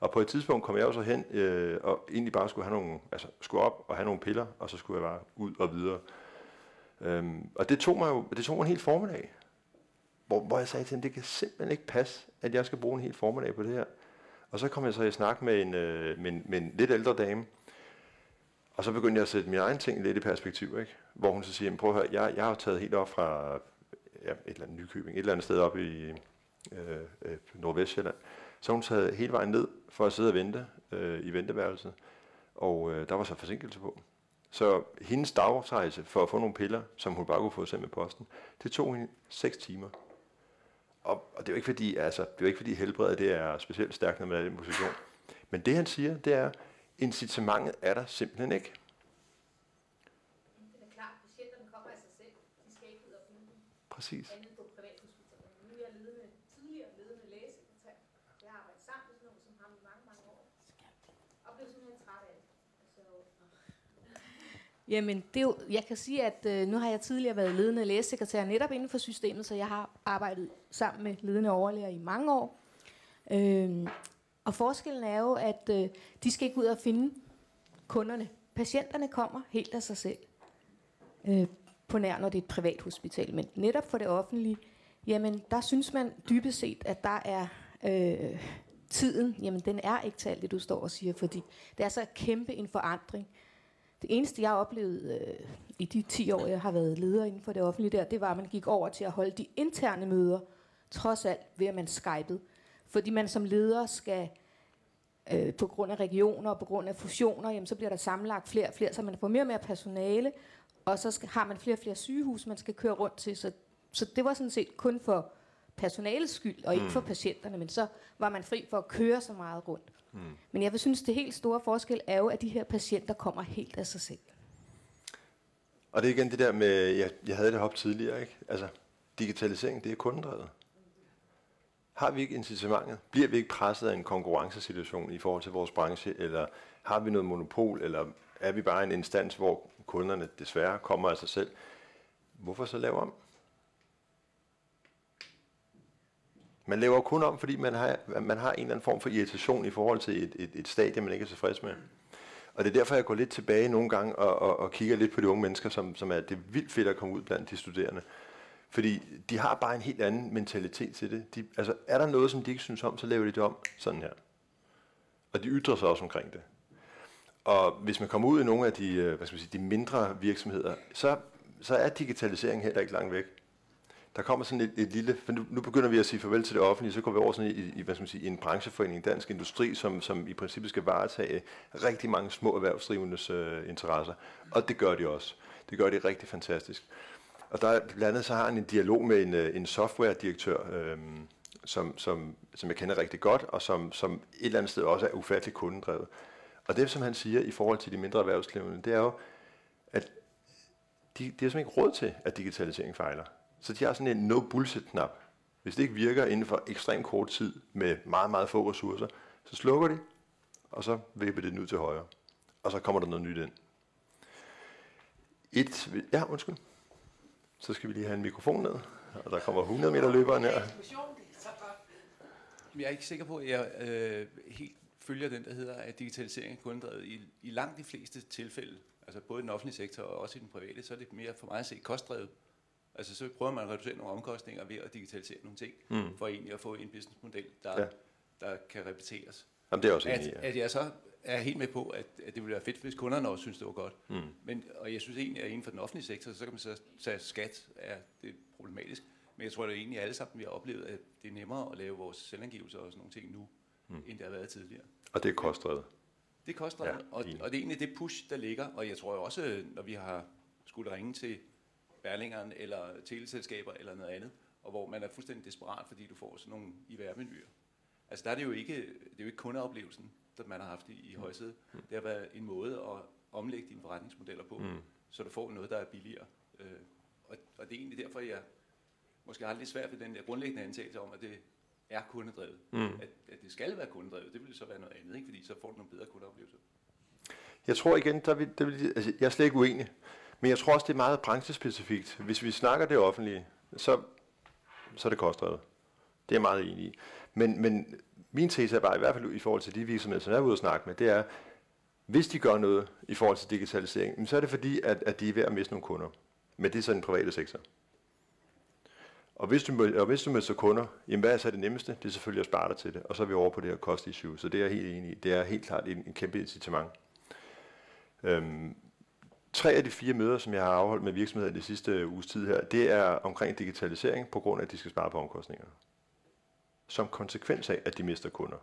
S2: Og på et tidspunkt kom jeg også hen øh, og egentlig bare skulle have nogle, altså skulle op og have nogle piller, og så skulle jeg bare ud og videre. Øhm, og det tog mig jo det tog mig en hel formiddag, hvor, hvor jeg sagde til ham, det kan simpelthen ikke passe, at jeg skal bruge en hel formiddag på det her. Og så kom jeg så i snak med en, øh, med, en, med en lidt ældre dame, og så begyndte jeg at sætte mine egne ting lidt i perspektiv, ikke? hvor hun så siger, prøv at høre, jeg, jeg har taget helt op fra ja, et eller andet Nykøbing, et eller andet sted op i øh, øh, Nordvestjylland. Så hun taget hele vejen ned for at sidde og vente øh, i venteværelset, og øh, der var så forsinkelse på. Så hendes dagsrejse for at få nogle piller, som hun bare kunne få sendt med posten, det tog hende 6 timer. Og, og det er jo ikke fordi, altså, det er jo ikke fordi helbredet det er specielt stærkt, når man er i den position. Men det han siger, det er, incitamentet er der simpelthen ikke.
S4: Det er klart, patienterne kommer af sig selv. De skal ikke ud og finde dem.
S2: Præcis.
S4: Andet på privathospitalerne. Nu er jeg ledende, tidligere ledende lægesekretær. Jeg har arbejdet sammen med sådan nogen som ham i mange, mange år. Og blev simpelthen træt af det. Så, Jamen, det er jo, jeg kan sige, at øh, nu har jeg tidligere været ledende lægesekretær netop inden for systemet, så jeg har arbejdet sammen med ledende overlæger i mange år. Øh, og forskellen er jo, at øh, de skal ikke ud og finde kunderne. Patienterne kommer helt af sig selv. Øh, på nær, når det er et privat hospital. Men netop for det offentlige, jamen der synes man dybest set, at der er øh, tiden, jamen den er ikke til alt det, du står og siger, fordi det er så kæmpe en forandring. Det eneste, jeg oplevede øh, i de 10 år, jeg har været leder inden for det offentlige der, det var, at man gik over til at holde de interne møder, trods alt ved at man skypede. Fordi man som leder skal, øh, på grund af regioner og på grund af fusioner, jamen, så bliver der sammenlagt flere og flere, så man får mere og mere personale, og så skal, har man flere og flere sygehus, man skal køre rundt til. Så, så det var sådan set kun for personalets skyld, og ikke mm. for patienterne, men så var man fri for at køre så meget rundt. Mm. Men jeg vil synes, det helt store forskel er jo, at de her patienter kommer helt af sig selv.
S2: Og det er igen det der med, jeg, jeg havde det op tidligere, ikke? Altså, digitalisering, det er kundedrevet. Har vi ikke incitamentet? Bliver vi ikke presset af en konkurrencesituation i forhold til vores branche, eller har vi noget monopol, eller er vi bare en instans, hvor kunderne desværre kommer af sig selv? Hvorfor så lave om? Man laver kun om, fordi man har, man har en eller anden form for irritation i forhold til et, et, et stadie, man ikke er tilfreds med. Og det er derfor, jeg går lidt tilbage nogle gange og, og, og kigger lidt på de unge mennesker, som, som er det er vildt fedt at komme ud blandt de studerende. Fordi de har bare en helt anden mentalitet til det. De, altså, er der noget, som de ikke synes om, så laver de det om sådan her. Og de ytrer sig også omkring det. Og hvis man kommer ud i nogle af de, øh, hvad skal man sige, de mindre virksomheder, så, så er digitalisering heller ikke langt væk. Der kommer sådan et, et lille, for nu, nu begynder vi at sige farvel til det offentlige, så går vi over sådan i, i hvad skal man sige, en brancheforening, Dansk Industri, som, som i princippet skal varetage rigtig mange små erhvervsdrivendes øh, interesser. Og det gør de også. Det gør de rigtig fantastisk. Og der blandt andet så har han en dialog med en, øh, en softwaredirektør, øh, som, som, som jeg kender rigtig godt, og som, som et eller andet sted også er ufatteligt kundedrevet. Og det, som han siger i forhold til de mindre erhvervsdrivende, det er jo, at de, de har simpelthen ikke råd til, at digitalisering fejler. Så de har sådan en no bullshit-knap. Hvis det ikke virker inden for ekstremt kort tid med meget, meget få ressourcer, så slukker de, og så vipper det den ud til højre. Og så kommer der noget nyt ind. Et, ja, undskyld. Så skal vi lige have en mikrofon ned, og der kommer 100 meter løberen her.
S5: Jeg er ikke sikker på, at jeg øh, helt følger den, der hedder, at digitalisering er kundedrevet. I, I langt de fleste tilfælde, altså både i den offentlige sektor og også i den private, så er det mere for mig at se kostdrevet. Altså så prøver man at reducere nogle omkostninger ved at digitalisere nogle ting, mm. for egentlig at få en businessmodel, der,
S2: Ja.
S5: der kan repeteres.
S2: Jamen, det er også
S5: At,
S2: enig ja.
S5: at jeg så er helt med på, at, at det ville være fedt, hvis kunderne også synes, det var godt.
S2: Mm.
S5: Men, og jeg synes egentlig, at inden for den offentlige sektor, så kan man så tage skat, er det problematisk. Men jeg tror, at det er egentlig alle sammen, vi har oplevet, at det er nemmere at lave vores selvangivelser og sådan nogle ting nu, mm. end det har været tidligere.
S2: Og det er kostdrevet.
S5: Det koster,
S2: Ja,
S5: og, og det er egentlig det push, der ligger. Og jeg tror også, når vi har skulle ringe til Berlingeren eller teleselskaber eller noget andet, og hvor man er fuldstændig desperat, fordi du får sådan nogle IVR-menuer. Altså der er det jo ikke, det er jo ikke kundeoplevelsen, der man har haft i, i højsædet. Det har været en måde at omlægge dine forretningsmodeller på, mm. så du får noget, der er billigere. Øh, og, og det er egentlig derfor, jeg måske har lidt svært ved den der grundlæggende antagelse om, at det er kundedrevet. Mm. At, at det skal være kundedrevet, det vil så være noget andet, ikke? fordi så får du nogle bedre kundeoplevelser.
S2: Jeg tror igen, der vil, der vil, altså, jeg er slet ikke uenig, men jeg tror også, det er meget branchespecifikt. Hvis vi snakker det offentlige, så, så er det kostdrevet. Det er jeg meget enig i. Men, men min tese er bare, i hvert fald i forhold til de virksomheder, som jeg er ude og snakke med, det er, hvis de gør noget i forhold til digitalisering, så er det fordi, at, at de er ved at miste nogle kunder. Men det er så den private sektor. Og hvis du, og hvis du mister kunder, jamen hvad er så det nemmeste? Det er selvfølgelig at spare dig til det. Og så er vi over på det her cost issue. Så det er jeg helt enig i. Det er helt klart en, en kæmpe incitament. Øhm, tre af de fire møder, som jeg har afholdt med virksomheder de sidste øh, uges tid her, det er omkring digitalisering, på grund af, at de skal spare på omkostninger. Som konsekvens af, at de mister kunder.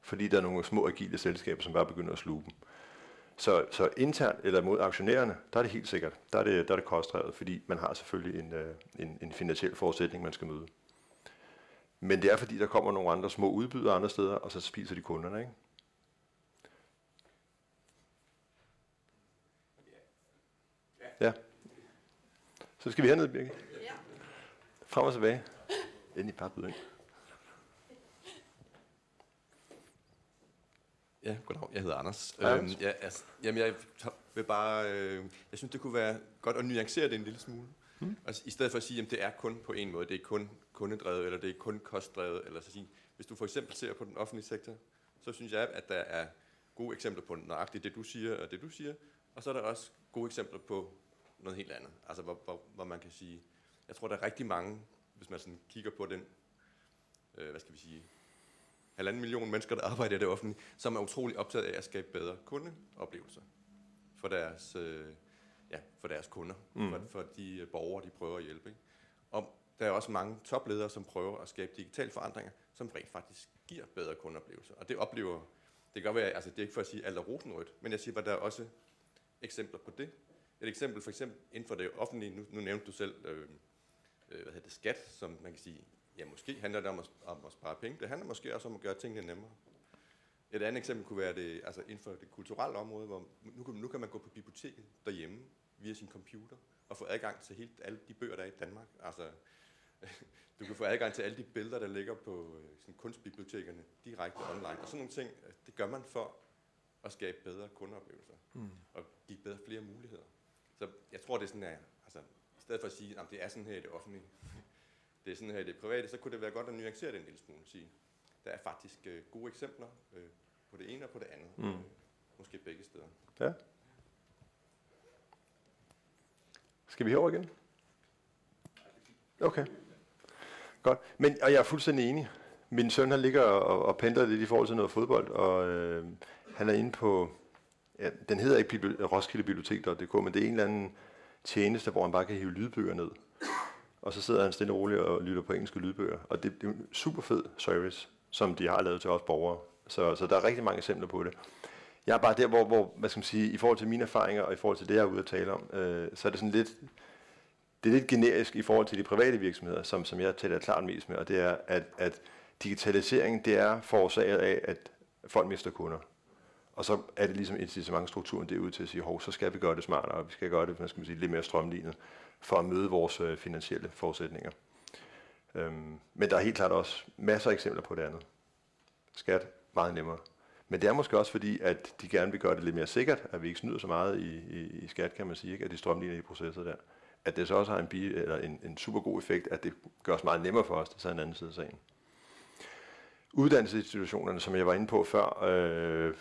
S2: Fordi der er nogle små agile selskaber, som bare begynder at sluge dem. Så, så internt eller mod aktionærerne, der er det helt sikkert. Der er det, der er det kostdrevet, fordi man har selvfølgelig en, øh, en, en finansiel forudsætning, man skal møde. Men det er fordi, der kommer nogle andre små udbydere andre steder, og så spiser de kunderne, ikke? Ja. Så skal vi herned, Birgit.
S1: Ja.
S2: Frem og tilbage. Endelig bare byde ind.
S6: Ja, goddag. Jeg hedder Anders.
S2: Hej,
S6: Øhm,
S2: Anders.
S6: ja, altså, jamen, jeg vil bare... Øh, jeg synes, det kunne være godt at nuancere det en lille smule. Mm. Altså, I stedet for at sige, at det er kun på en måde. Det er kun kundedrevet, eller det er kun kostdrevet. Eller så sige, hvis du for eksempel ser på den offentlige sektor, så synes jeg, at der er gode eksempler på nøjagtigt det, du siger, og det, du siger. Og så er der også gode eksempler på noget helt andet. Altså, hvor, hvor, hvor man kan sige... Jeg tror, der er rigtig mange, hvis man sådan kigger på den... Øh, hvad skal vi sige halvanden million mennesker, der arbejder i det offentlige, som er utrolig optaget af at skabe bedre kundeoplevelser for deres, øh, ja, for deres kunder, mm. for, for de øh, borgere, de prøver at hjælpe. Ikke? Og der er også mange topledere, som prøver at skabe digitale forandringer, som rent faktisk giver bedre kundeoplevelser. Og det oplever, det kan godt være, altså det er ikke for at sige, at alt er rosenrødt, men jeg siger bare, der er også eksempler på det. Et eksempel for eksempel inden for det offentlige, nu, nu nævnte du selv, øh, øh, hvad hedder det, skat, som man kan sige, ja, måske handler det om at, om at spare penge. Det handler måske også om at gøre tingene nemmere. Et andet eksempel kunne være det, altså inden for det kulturelle område, hvor nu kan, nu kan man gå på biblioteket derhjemme via sin computer og få adgang til helt alle de bøger, der er i Danmark. Altså, [LAUGHS] du kan få adgang til alle de billeder, der ligger på øh, sådan kunstbibliotekerne direkte online. Og sådan nogle ting, øh, det gør man for at skabe bedre kundeoplevelser mm. og give bedre flere muligheder. Så jeg tror, det er sådan, at altså, i stedet for at sige, at det er sådan her i det offentlige, [LAUGHS] det er sådan her i det private, så kunne det være godt at nuancere det en lille smule. Sige, der er faktisk øh, gode eksempler øh, på det ene og på det andet.
S2: Mm.
S6: Øh, måske begge steder.
S2: Ja. Skal vi herover igen? Okay. Godt. Men, og jeg er fuldstændig enig. Min søn han ligger og, og pendler lidt i forhold til noget fodbold, og øh, han er inde på, ja, den hedder ikke Bibli- Roskilde men det er en eller anden tjeneste, hvor han bare kan hive lydbøger ned. Og så sidder han stille og roligt og lytter på engelske lydbøger. Og det, det er en super fed service, som de har lavet til os borgere. Så, så der er rigtig mange eksempler på det. Jeg er bare der, hvor, hvor hvad skal man sige, i forhold til mine erfaringer og i forhold til det, jeg er ude at tale om, øh, så er det sådan lidt, det er lidt generisk i forhold til de private virksomheder, som, som jeg taler klart mest med, og det er, at, at digitalisering, det er forårsaget af, at folk mister kunder. Og så er det ligesom incitamentstrukturen derude til at sige, hov, så skal vi gøre det smartere, og vi skal gøre det, hvad skal man sige, lidt mere strømlignet, for at møde vores øh, finansielle forudsætninger. Øhm, men der er helt klart også masser af eksempler på det andet. Skat, meget nemmere. Men det er måske også fordi, at de gerne vil gøre det lidt mere sikkert, at vi ikke snyder så meget i, i, i skat, kan man sige, ikke? at de strømligner i processer der. At det så også har en, bi, eller en, en super god effekt, at det gør os meget nemmere for os, det er så en anden side af sagen. Uddannelsesinstitutionerne, som jeg var inde på før, øh,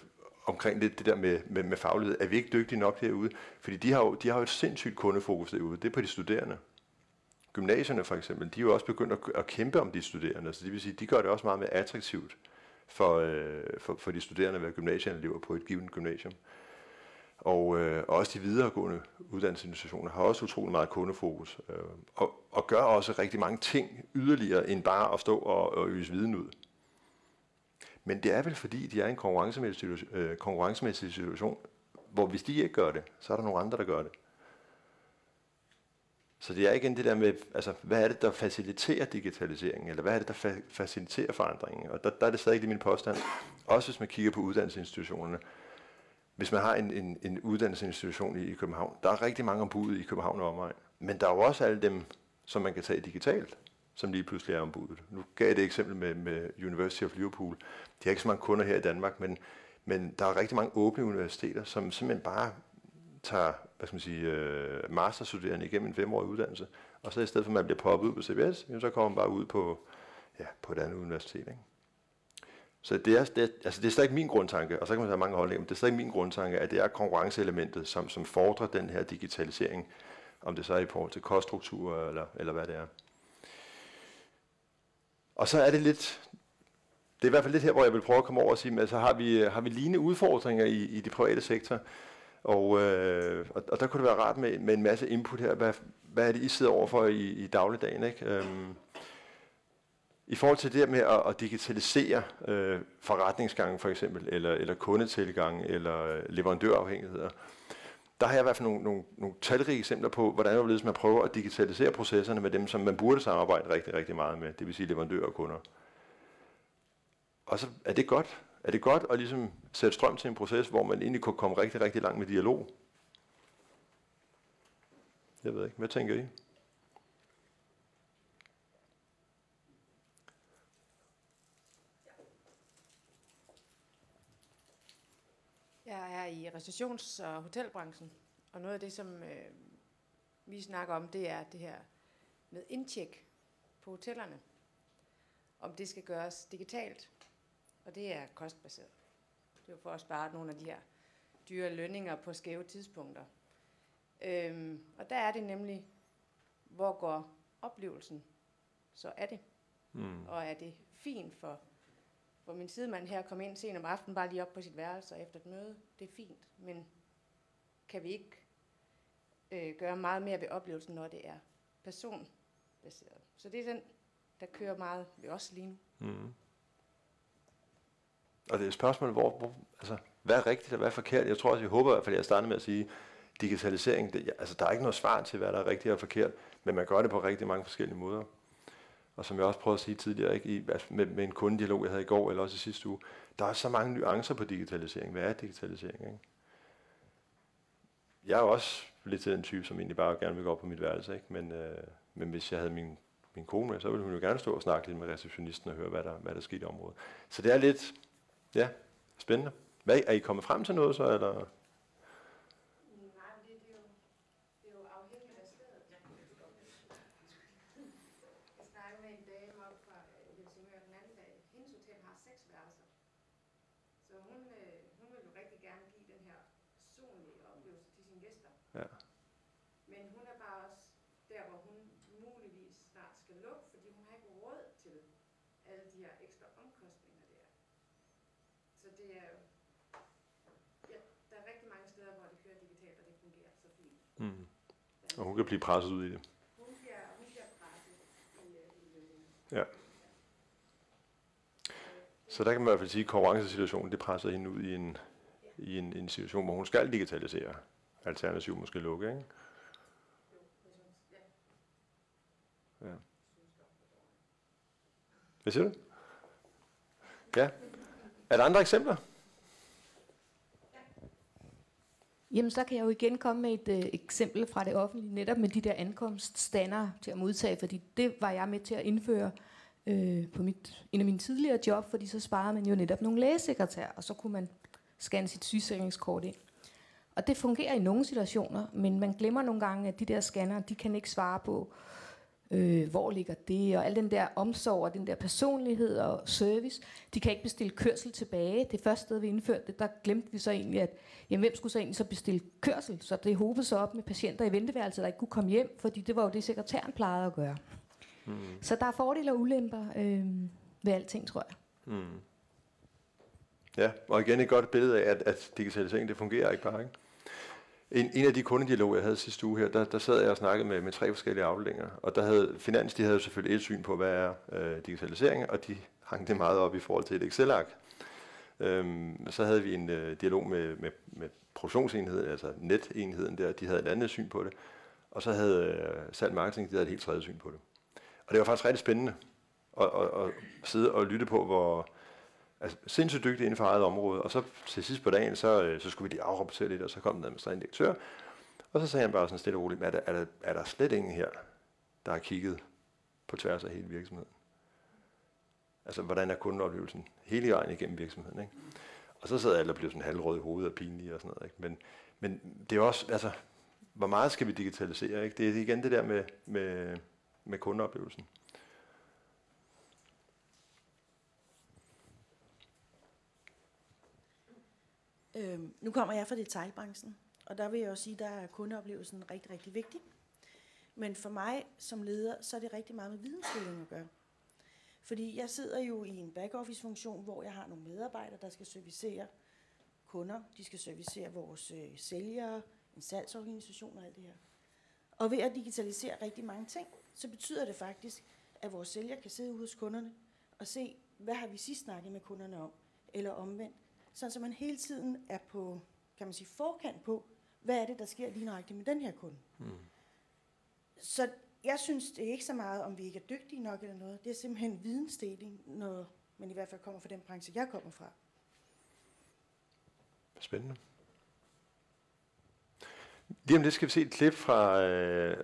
S2: omkring lidt det der med, med, med faglighed, er vi ikke dygtige nok derude? Fordi de har jo, de har jo et sindssygt kundefokus derude, det er på de studerende. Gymnasierne for eksempel, de er jo også begyndt at, at kæmpe om de studerende, så det vil sige, de gør det også meget mere attraktivt for, øh, for, for de studerende at være gymnasieelever på et givet gymnasium. Og, øh, og også de videregående uddannelsesinstitutioner har også utrolig meget kundefokus, øh, og, og gør også rigtig mange ting yderligere end bare at stå og, og øse viden ud. Men det er vel fordi, de er i en konkurrencemæssig situation, øh, konkurrencemæssig situation, hvor hvis de ikke gør det, så er der nogle andre, der gør det. Så det er igen det der med, altså, hvad er det, der faciliterer digitaliseringen, eller hvad er det, der fa- faciliterer forandringen? Og der, der er det stadig ikke min påstand. Også hvis man kigger på uddannelsesinstitutionerne. Hvis man har en, en, en uddannelsesinstitution i, i København, der er rigtig mange ombud i København og omegn. Men der er jo også alle dem, som man kan tage digitalt, som lige pludselig er ombudet. Nu gav jeg det eksempel med, med University of Liverpool. De har ikke så mange kunder her i Danmark, men, men der er rigtig mange åbne universiteter, som simpelthen bare tager hvad skal man sige, øh, masterstuderende igennem en femårig uddannelse, og så i stedet for at man bliver poppet ud på CBS, jamen, så kommer man bare ud på, ja, på et andet universitet. Ikke? Så det er, det, er, altså det er stadig min grundtanke, og så kan man have mange holdninger, men det er stadig min grundtanke, at det er konkurrenceelementet, som, som fordrer den her digitalisering, om det så er i forhold til koststrukturer eller, eller hvad det er. Og så er det lidt, det er i hvert fald lidt her, hvor jeg vil prøve at komme over og sige, at så har vi, har vi lignende udfordringer i, i de private sektor, og, øh, og, og der kunne det være rart med, med en masse input her. Hvad, hvad er det, I sidder overfor i, i dagligdagen? Ikke? Øhm, I forhold til det med at, at digitalisere øh, forretningsgangen for eksempel, eller, eller kundetilgang, eller øh, leverandørafhængigheder, der har jeg i hvert fald nogle, nogle, nogle talrige eksempler på, hvordan man prøver at digitalisere processerne med dem, som man burde samarbejde rigtig, rigtig meget med, det vil sige leverandører og kunder. Og så er det godt, er det godt at ligesom sætte strøm til en proces, hvor man egentlig kunne komme rigtig, rigtig langt med dialog? Jeg ved ikke. Hvad tænker I?
S7: Jeg er i restaurations- og hotelbranchen, og noget af det, som øh, vi snakker om, det er det her med indtjek på hotellerne. Om det skal gøres digitalt, og det er kostbaseret. Det er jo for at spare nogle af de her dyre lønninger på skæve tidspunkter. Øhm, og der er det nemlig, hvor går oplevelsen så er det? Mm. Og er det fint for, hvor min sidemand her kom ind sent om aftenen, bare lige op på sit værelse og efter et møde? Det er fint, men kan vi ikke øh, gøre meget mere ved oplevelsen, når det er personbaseret? Så det er den, der kører meget ved os lige nu.
S2: Mm. Og det er et spørgsmål, hvor, hvor, altså, hvad er rigtigt og hvad er forkert? Jeg tror også, jeg håber i hvert fald, at jeg startede med at sige, digitalisering, det, altså der er ikke noget svar til, hvad der er rigtigt og forkert, men man gør det på rigtig mange forskellige måder. Og som jeg også prøvede at sige tidligere, ikke, i, med, med en kundedialog, jeg havde i går, eller også i sidste uge, der er så mange nuancer på digitalisering. Hvad er digitalisering? Ikke? Jeg er også lidt til den type, som egentlig bare gerne vil gå op på mit værelse, ikke? Men, øh, men hvis jeg havde min, min kone med, så ville hun jo gerne stå og snakke lidt med receptionisten og høre, hvad der, hvad der skete i området. Så det er lidt, ja, spændende. Hvad, er I kommet frem til noget så, eller?
S7: Men hun er bare også der, hvor hun muligvis snart de her ekstra omkostninger, det er. Så det er jo... Ja, der er rigtig mange steder, hvor det kører digitalt, og det fungerer så fint.
S2: Mm. Og hun kan blive presset ud i det.
S7: Hun bliver, hun bliver presset i, i.
S2: Ja. Så der kan man i hvert fald sige, at konkurrencesituationen det presser hende ud i en, i en, en situation, hvor hun skal digitalisere. Alternativ måske lukke, ikke? Ja. Hvad siger du? Ja. Er der andre eksempler?
S4: Jamen, så kan jeg jo igen komme med et øh, eksempel fra det offentlige, netop med de der ankomststander til at modtage, fordi det var jeg med til at indføre øh, på mit, en af mine tidligere job, fordi så sparede man jo netop nogle lægesekretærer, og så kunne man scanne sit sygesikringskort ind. Og det fungerer i nogle situationer, men man glemmer nogle gange, at de der scanner, de kan ikke svare på, øh, hvor ligger det, og al den der omsorg og den der personlighed og service. De kan ikke bestille kørsel tilbage. Det første sted, vi indførte det, der glemte vi så egentlig, at jamen, hvem skulle så egentlig så bestille kørsel? Så det hobede sig op med patienter i venteværelset, der ikke kunne komme hjem, fordi det var jo det, sekretæren plejede at gøre. Mm. Så der er fordele og ulemper øh, ved alting, tror jeg.
S2: Mm. Ja, og igen et godt billede af, at, at digitalisering det fungerer ikke bare. Ikke? En, en af de kundedialoger, jeg havde sidste uge her, der, der sad jeg og snakkede med, med tre forskellige afdelinger, og der havde Finans, de havde jo selvfølgelig et syn på, hvad er øh, digitalisering, og de hang det meget op i forhold til et Excel-ark. Øhm, så havde vi en øh, dialog med, med, med produktionsenheden, altså netenheden der, de havde et andet syn på det, og så havde øh, salg marketing, de havde et helt tredje syn på det. Og det var faktisk rigtig spændende at, at, at sidde og lytte på, hvor, altså, sindssygt dygtig inden for eget område, og så til sidst på dagen, så, øh, så skulle vi lige afrapportere lidt, og så kom den administrerende direktør, og så sagde han bare sådan stille og roligt, er der, er der, er der slet ingen her, der har kigget på tværs af hele virksomheden? Altså, hvordan er kundeoplevelsen hele vejen igennem virksomheden, ikke? Og så sad alle og blev sådan halvrød i hovedet og pinlige og sådan noget, ikke? Men, men det er også, altså, hvor meget skal vi digitalisere, ikke? Det er igen det der med, med, med kundeoplevelsen.
S8: Øhm, nu kommer jeg fra detaljbranchen, og der vil jeg også sige, der er kundeoplevelsen rigtig, rigtig vigtig. Men for mig som leder, så er det rigtig meget med vidensdeling at gøre. Fordi jeg sidder jo i en backoffice-funktion, hvor jeg har nogle medarbejdere, der skal servicere kunder. De skal servicere vores øh, sælgere, en salgsorganisation og alt det her. Og ved at digitalisere rigtig mange ting, så betyder det faktisk, at vores sælger kan sidde ude hos kunderne og se, hvad har vi sidst snakket med kunderne om, eller omvendt. Sådan så man hele tiden er på, kan man sige, forkant på, hvad er det, der sker lige nøjagtigt med den her kunde. Mm. Så jeg synes, det er ikke så meget, om vi ikke er dygtige nok eller noget. Det er simpelthen vidensdeling, når man i hvert fald kommer fra den branche, jeg kommer fra.
S2: Spændende. Lige om lidt skal vi se et klip fra, øh,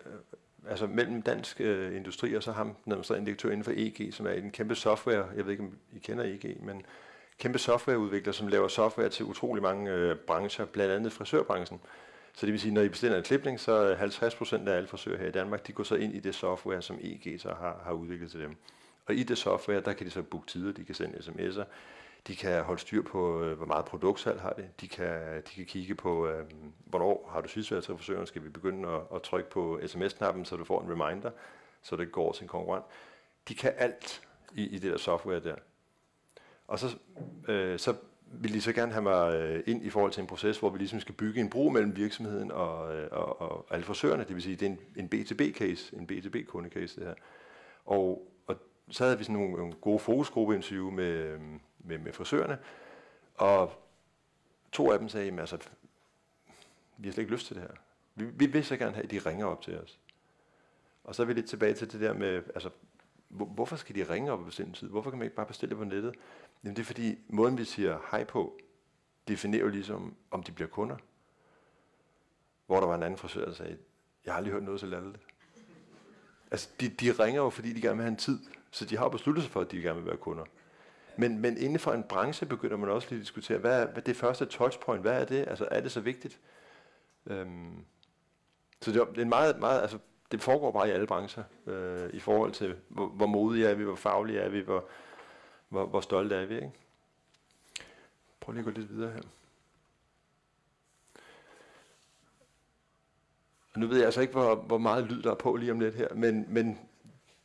S2: altså mellem Dansk øh, Industri og så ham, den administrerende direktør inden for EG, som er en kæmpe software, jeg ved ikke, om I kender EG, men kæmpe softwareudvikler, som laver software til utrolig mange øh, brancher, blandt andet frisørbranchen. Så det vil sige, når I bestiller en klipning, så 50% af alle frisører her i Danmark, de går så ind i det software, som EG så har, har udviklet til dem. Og i det software, der kan de så booke tider, de kan sende sms'er, de kan holde styr på, øh, hvor meget produktsalg har det, de kan, de kan kigge på, øh, hvornår har du sidst været til frisøren, skal vi begynde at, at trykke på sms-knappen, så du får en reminder, så det går til en konkurrent. De kan alt i, i det der software der. Og så, øh, så vil de så gerne have mig øh, ind i forhold til en proces, hvor vi ligesom skal bygge en bro mellem virksomheden og, øh, og, og alle forsøgerne. Det vil sige, det er en, en B2B-case, en B2B-kundecase det her. Og, og så havde vi sådan nogle, nogle gode fokusgruppeinterview med, øh, med, med frisørerne, og to af dem sagde, at altså, vi har slet ikke lyst til det her. Vi, vi vil så gerne have, at de ringer op til os. Og så er vi lidt tilbage til det der med, altså, hvorfor skal de ringe op og bestille en tid? Hvorfor kan man ikke bare bestille det på nettet? Jamen det er fordi, måden vi siger hej på, definerer jo ligesom, om de bliver kunder. Hvor der var en anden frisør, der sagde, jeg har aldrig hørt noget så latterligt. Altså, de, de ringer jo, fordi de gerne vil have en tid. Så de har besluttet sig for, at de gerne vil være kunder. Men, men inden for en branche begynder man også lige at diskutere, hvad er, hvad det første touchpoint, hvad er det? Altså, er det så vigtigt? Øhm, så det er en meget, meget, altså, det foregår bare i alle brancher, øh, i forhold til, hvor, hvor modige er vi, hvor faglige er vi, hvor, hvor, hvor stolte er vi. Ikke? Prøv lige at gå lidt videre her. Og nu ved jeg altså ikke, hvor, hvor meget lyd der er på lige om lidt her, men, men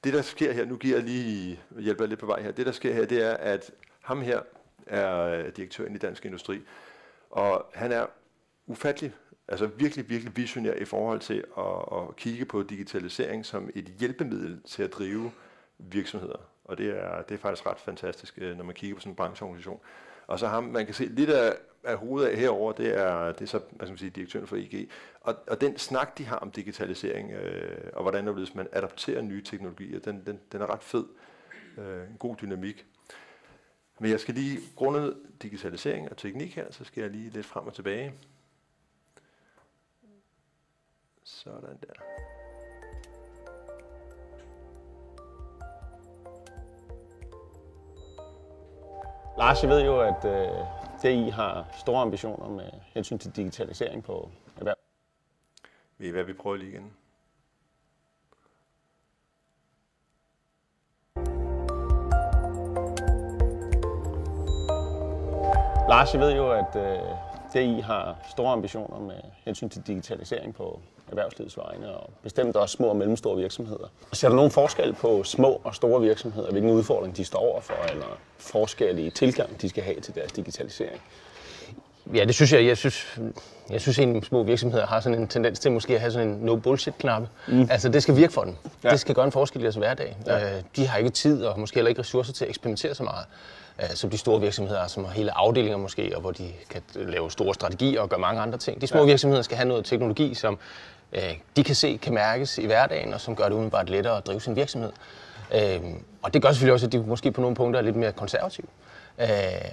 S2: det der sker her, nu giver jeg lige, hjælper jeg lidt på vej her, det der sker her, det er, at ham her er direktøren i Dansk Industri, og han er ufattelig, altså virkelig, virkelig visionær i forhold til at, at kigge på digitalisering som et hjælpemiddel til at drive virksomheder. Og det er, det er faktisk ret fantastisk, øh, når man kigger på sådan en brancheorganisation. Og så ham, man kan se lidt af, af hovedet af herover, det er, det er så, hvad skal man sige, direktøren for IG. Og, og den snak, de har om digitalisering, øh, og hvordan det man adopterer nye teknologier, den, den, den er ret fed. Øh, en god dynamik. Men jeg skal lige, grundet digitalisering og teknik her, så skal jeg lige lidt frem og tilbage. Sådan der.
S9: Lars, jeg ved jo, at øh, DI har store ambitioner med hensyn til digitalisering på erhverv.
S2: Ved I hvad, vi prøver lige igen?
S9: Lars, jeg ved jo, at øh, DI har store ambitioner med hensyn til digitalisering på erhvervslivets vegne, og bestemt også små og mellemstore virksomheder. Ser der nogen forskel på små og store virksomheder, hvilken udfordring de står overfor, eller forskellige tilgang, de skal have til deres digitalisering?
S10: Ja, det synes jeg. Jeg synes, jeg synes at små virksomheder har sådan en tendens til måske at have sådan en no bullshit-knappe. Mm. Altså, det skal virke for dem. Ja. Det skal gøre en forskel i deres hverdag. Ja. Øh, de har ikke tid og måske heller ikke ressourcer til at eksperimentere så meget øh, som de store virksomheder, som har hele afdelinger måske, og hvor de kan lave store strategier og gøre mange andre ting. De små ja. virksomheder skal have noget teknologi, som Øh, de kan se, kan mærkes i hverdagen, og som gør det umiddelbart lettere at drive sin virksomhed. Øh, og det gør selvfølgelig også, at de måske på nogle punkter er lidt mere konservative. Øh,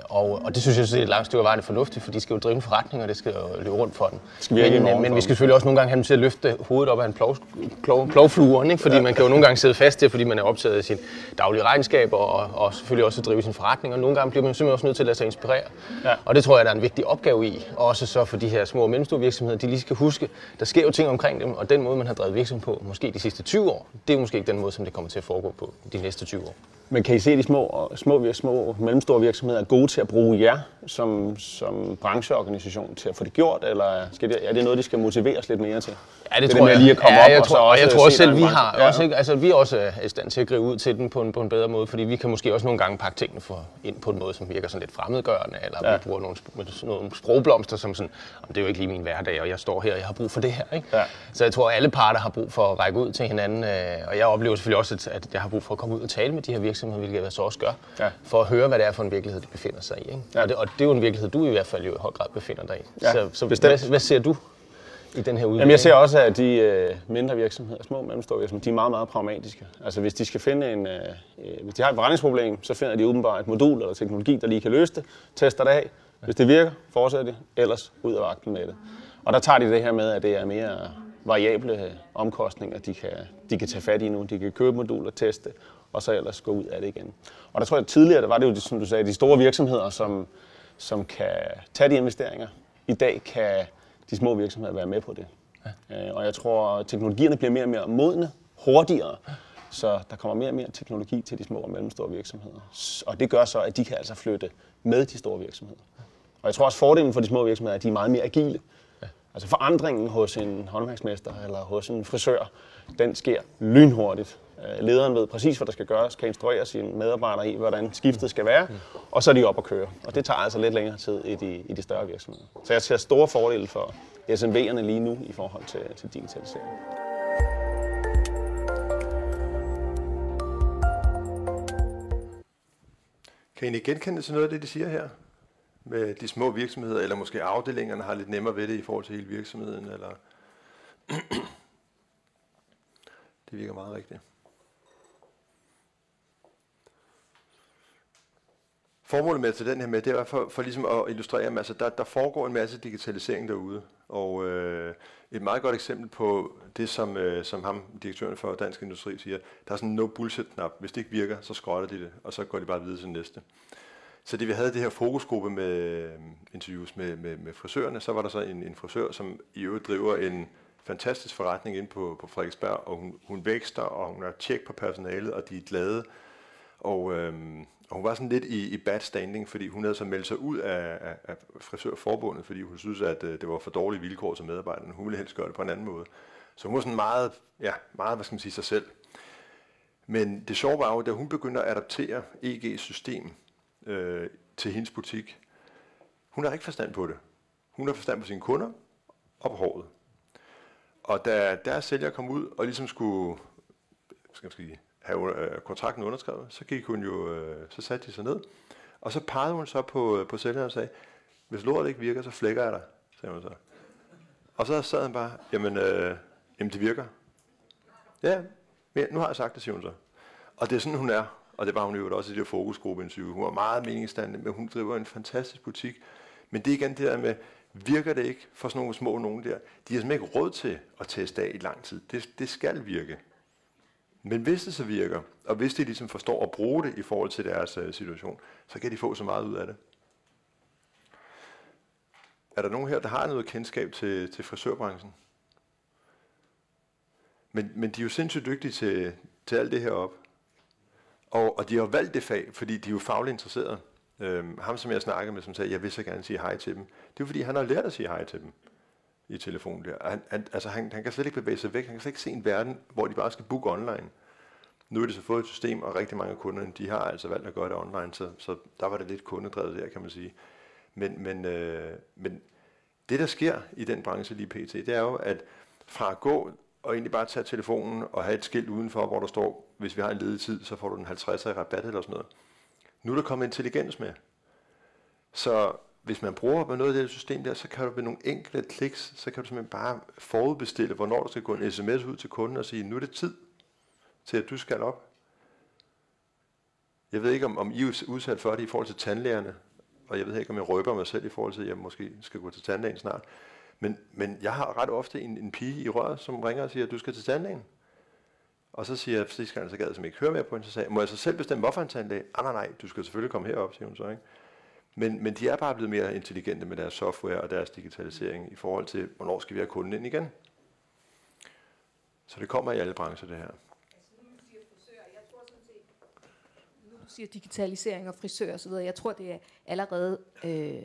S10: og, og det synes jeg, er et langt stykke af vejen er fornuftigt, for de skal jo drive en forretning, og det skal jo løbe rundt for den. Skal men, men, men vi skal selvfølgelig også nogle gange have dem til at løfte hovedet op af en plov, plov, plovfluer, ikke? fordi ja. man kan jo nogle gange sidde fast der, fordi man er optaget af sin daglige regnskaber, og, og selvfølgelig også at drive sin forretning, og nogle gange bliver man simpelthen også nødt til at lade sig inspirere. Ja. Og det tror jeg, der er en vigtig opgave i, også så for de her små og mellemstore virksomheder, de lige skal huske, der sker jo ting omkring dem, og den måde, man har drevet virksomhed på, måske de sidste 20 år, det er måske ikke den måde, som det kommer til at foregå på de næste 20 år.
S9: Men kan I se, de små, små, små mellemstore virksomheder er gode til at bruge jer som, som brancheorganisation til at få det gjort, eller skal det, er det noget, de skal motiveres lidt mere til?
S10: Ja, det, det tror jeg. Lige at komme ja, op jeg, og tror, og jeg tror også selv, vi har ja. også, ikke, altså, vi er også i stand til at gribe ud til den på en, på en bedre måde, fordi vi kan måske også nogle gange pakke tingene for, ind på en måde, som virker sådan lidt fremmedgørende, eller ja. vi bruger nogle, nogle sprogblomster, som sådan, det er jo ikke lige min hverdag, og jeg står her, og jeg har brug for det her. Ikke? Ja. Så jeg tror, at alle parter har brug for at række ud til hinanden, øh, og jeg oplever selvfølgelig også, at jeg har brug for at komme ud og tale med de her virksomheder, hvilket jeg så også gør, ja. for at høre, hvad det er for en virkelighed, de befinder sig i. Ikke? Ja. Og, det, og det er jo en virkelighed, du i hvert fald jo i høj grad befinder dig i. Ja, så så hvad, hvad ser du i den her udvikling?
S9: Jamen jeg ser også, at de øh, mindre virksomheder, små og mellemstore virksomheder, de er meget, meget pragmatiske. Altså hvis de skal finde en, øh, øh hvis de har et forretningsproblem, så finder de åbenbart et modul eller teknologi, der lige kan løse det, tester det af. Hvis det virker, fortsætter det, ellers ud af vagten med det. Og der tager de det her med, at det er mere variable omkostninger, de kan, de kan tage fat i nu. De kan købe moduler, teste, og så ellers gå ud af det igen. Og der tror jeg, at tidligere der var det jo, som du sagde, de store virksomheder, som, som kan tage de investeringer. I dag kan de små virksomheder være med på det. Ja. Øh, og jeg tror, at teknologierne bliver mere og mere modne, hurtigere, så der kommer mere og mere teknologi til de små og mellemstore virksomheder. Og det gør så, at de kan altså flytte med de store virksomheder. Og jeg tror også, fordelen for de små virksomheder er, at de er meget mere agile. Ja. Altså forandringen hos en håndværksmester eller hos en frisør, den sker lynhurtigt. Øh, lederen ved præcis, hvad der skal gøres, kan instruere sine medarbejdere i, hvordan skiftet skal være, og så er de op at køre. Og det tager altså lidt længere tid i de, i de større virksomheder. Så jeg ser store fordele for SMV'erne lige nu i forhold til, til digitalisering.
S2: Kan I genkende til noget af det, de siger her? Med de små virksomheder, eller måske afdelingerne har lidt nemmere ved det i forhold til hele virksomheden, eller... [CLEARS THROAT] det virker meget rigtigt. Formålet med at tage den her med, det er for, for ligesom at illustrere, at altså, der, der foregår en masse digitalisering derude. Og øh, et meget godt eksempel på det, som, øh, som ham, direktøren for Dansk Industri, siger, der er sådan en no bullshit-knap. Hvis det ikke virker, så skrotter de det, og så går de bare videre til næste. Så det vi havde det her fokusgruppe med øh, interviews med, med, med frisørerne, så var der så en, en frisør, som i øvrigt driver en fantastisk forretning ind på, på Frederiksberg, og hun, hun vækster, og hun har tjek på personalet, og de er glade. Og, øhm, og hun var sådan lidt i, i bad standing, fordi hun havde så meldt sig ud af, af, af frisørforbundet, fordi hun synes, at øh, det var for dårlige vilkår til medarbejderne. Hun ville helst gøre det på en anden måde. Så hun var sådan meget, ja, meget hvad skal man sige, sig selv. Men det sjove var jo, da hun begyndte at adaptere EG's system øh, til hendes butik, hun har ikke forstand på det. Hun har forstand på sine kunder og på håret. Og da deres sælger kom ud og ligesom skulle skal man sige, have øh, kontrakten underskrevet, så gik hun jo, øh, så satte de sig ned, og så pegede hun så på, øh, på sælgeren og sagde, hvis lortet ikke virker, så flækker jeg dig, sagde hun så. Og så sad han bare, jamen, øh, jamen det virker. Ja, men nu har jeg sagt det, siger hun så. Og det er sådan, hun er. Og det var hun jo også i det her fokusgruppeinterview. Hun var meget meningsstandende, men hun driver en fantastisk butik. Men det er igen det der med, virker det ikke for sådan nogle små nogen der? De har simpelthen ikke råd til at teste af i lang tid. Det, det skal virke. Men hvis det så virker, og hvis de ligesom forstår at bruge det i forhold til deres øh, situation, så kan de få så meget ud af det. Er der nogen her, der har noget kendskab til, til frisørbranchen? Men, men de er jo sindssygt dygtige til, til alt det her op. Og, og de har valgt det fag, fordi de er jo fagligt interesserede. Øhm, ham, som jeg snakkede med, som sagde, jeg vil så gerne sige hej til dem. Det er fordi, han har lært at sige hej til dem i telefonen der. Han, han, altså han, han kan slet ikke bevæge sig væk. Han kan slet ikke se en verden, hvor de bare skal booke online. Nu er det så fået et system, og rigtig mange af kunderne, de har altså valgt at gøre det online, så, så der var det lidt kundedrevet der, kan man sige. Men, men, øh, men det, der sker i den branche lige pt., det er jo, at fra at gå og egentlig bare tage telefonen og have et skilt udenfor, hvor der står, hvis vi har en ledig tid, så får du den 50'er i rabat eller sådan noget. Nu er der kommet intelligens med. Så hvis man bruger med noget af det system der, så kan du med nogle enkelte kliks, så kan du simpelthen bare forudbestille, hvornår der skal gå en sms ud til kunden og sige, nu er det tid til, at du skal op. Jeg ved ikke, om, om I er udsat for det i forhold til tandlægerne, og jeg ved ikke, om jeg røber mig selv i forhold til, at jeg måske skal gå til tandlægen snart. Men, men jeg har ret ofte en, en pige i røret, som ringer og siger, at du skal til tandlægen. Og så siger jeg, sidste gang, så gad jeg ikke høre mere på hende, så sagde jeg, må jeg så selv bestemme, hvorfor en tandlæge? Ah, nej, nej, du skal selvfølgelig komme herop, siger hun så, ikke? Men, men de er bare blevet mere intelligente med deres software og deres digitalisering i forhold til, hvornår skal vi have kunden ind igen. Så det kommer i alle brancher, det her.
S4: Nu du siger digitalisering og frisør osv., jeg tror, det er allerede øh,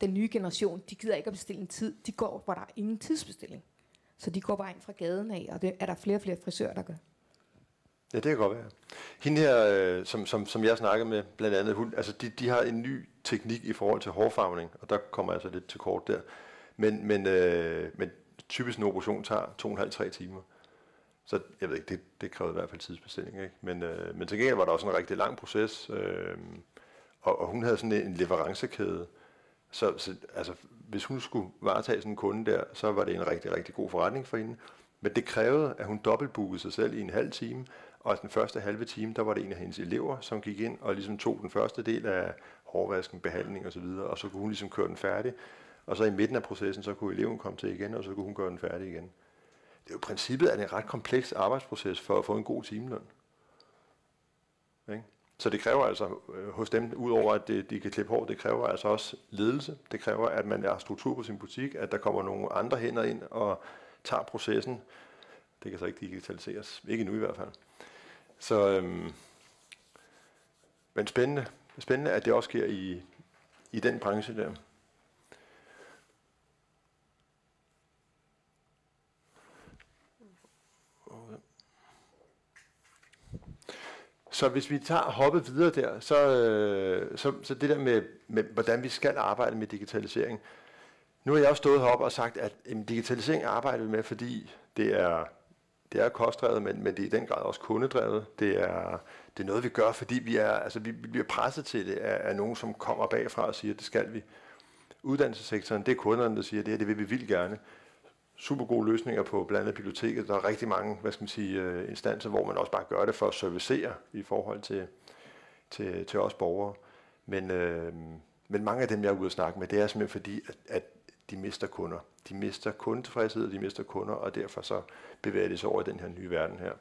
S4: den nye generation, de gider ikke at bestille en tid. De går, hvor der er ingen tidsbestilling. Så de går bare ind fra gaden af, og det er der flere og flere frisører, der gør.
S2: Ja, det kan godt være. Hende her, øh, som, som, som jeg snakkede med, blandt andet, hun, altså de, de har en ny teknik i forhold til hårfarvning, og der kommer jeg altså lidt til kort der. Men, men, øh, men typisk en operation tager to og en halv, tre timer. Så jeg ved ikke, det, det krævede i hvert fald tidsbestilling. Ikke? Men, øh, men til gengæld var der også en rigtig lang proces, øh, og, og hun havde sådan en leverancekæde. Så, så altså, hvis hun skulle varetage sådan en kunde der, så var det en rigtig, rigtig god forretning for hende. Men det krævede, at hun dobbeltbookede sig selv i en halv time, og den første halve time, der var det en af hendes elever, som gik ind og ligesom tog den første del af hårvasken, behandling osv., og, og så kunne hun ligesom køre den færdig. Og så i midten af processen, så kunne eleven komme til igen, og så kunne hun gøre den færdig igen. Det er jo princippet, at det er en ret kompleks arbejdsproces for at få en god timeløn. Ikke? Så det kræver altså øh, hos dem, udover at det, de kan klippe hår, det kræver altså også ledelse. Det kræver, at man har struktur på sin butik, at der kommer nogle andre hænder ind og tager processen. Det kan så ikke digitaliseres. Ikke nu i hvert fald. Så, øhm, men spændende, spændende, at det også sker i, i den branche der. Så hvis vi tager hoppet videre der, så, øh, så, så det der med, med, hvordan vi skal arbejde med digitalisering. Nu har jeg også stået heroppe og sagt, at jamen, digitalisering arbejder vi med, fordi det er det er kostdrevet, men, men det er i den grad også kundedrevet. Det er, det er noget, vi gør, fordi vi, er, altså, vi, vi bliver presset til det af, af nogen, som kommer bagfra og siger, at det skal vi. Uddannelsessektoren, det er kunderne, der siger, at det her det vil vi vildt gerne. Super gode løsninger på blandt andet biblioteket. Der er rigtig mange hvad skal man sige, øh, instanser, hvor man også bare gør det for at servicere i forhold til, til, til os borgere. Men, øh, men mange af dem, jeg er ude at snakke med, det er simpelthen fordi, at, at de mister kunder. De mister kundetilfredshed, og de mister kunder, og derfor så bevæger de sig over i den her nye verden her.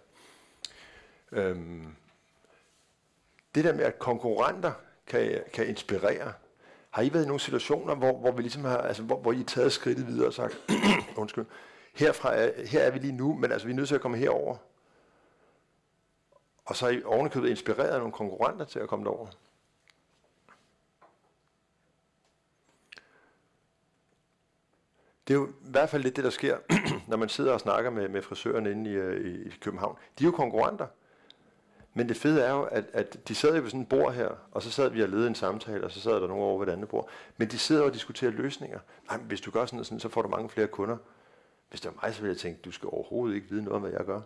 S2: Øhm, det der med, at konkurrenter kan, kan inspirere, har I været i nogle situationer, hvor, hvor vi ligesom har, altså, hvor, hvor I har taget skridtet videre og sagt, [CLEARS THROAT] undskyld, herfra er, her er vi lige nu, men altså, vi er nødt til at komme herover. Og så har I ovenikøbet inspireret nogle konkurrenter til at komme derover. Det er jo i hvert fald lidt det, der sker, [CLEARS THROAT] når man sidder og snakker med, med frisørerne inde i, øh, i, i København. De er jo konkurrenter. Men det fede er jo, at, at de sad jo ved sådan et bord her, og så sad vi og ledede en samtale, og så sad der nogen over ved et andet bord. Men de sidder og diskuterer løsninger. Nej, men hvis du gør sådan og sådan, så får du mange flere kunder. Hvis det var mig, så ville jeg tænke, du skal overhovedet ikke vide noget om, hvad jeg gør.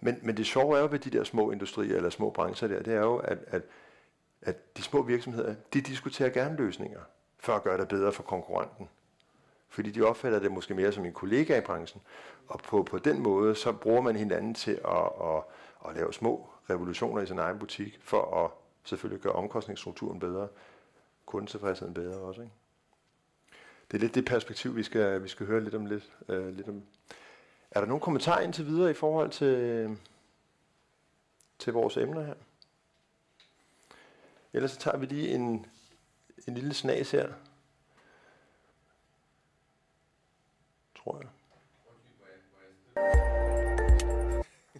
S2: Men, men det sjove er jo ved de der små industrier eller små brancher der, det er jo, at, at, at de små virksomheder, de diskuterer gerne løsninger, for at gøre det bedre for konkurrenten. Fordi de opfatter det måske mere som en kollega i branchen. Og på, på den måde, så bruger man hinanden til at, at, at lave små revolutioner i sin egen butik, for at selvfølgelig gøre omkostningsstrukturen bedre, kundetilfredsheden bedre også. Ikke? Det er lidt det perspektiv, vi skal, vi skal høre lidt om lidt, øh, lidt om. Er der nogen kommentarer indtil videre i forhold til, til vores emner her? Ellers så tager vi lige en, en lille snas her. Tror jeg.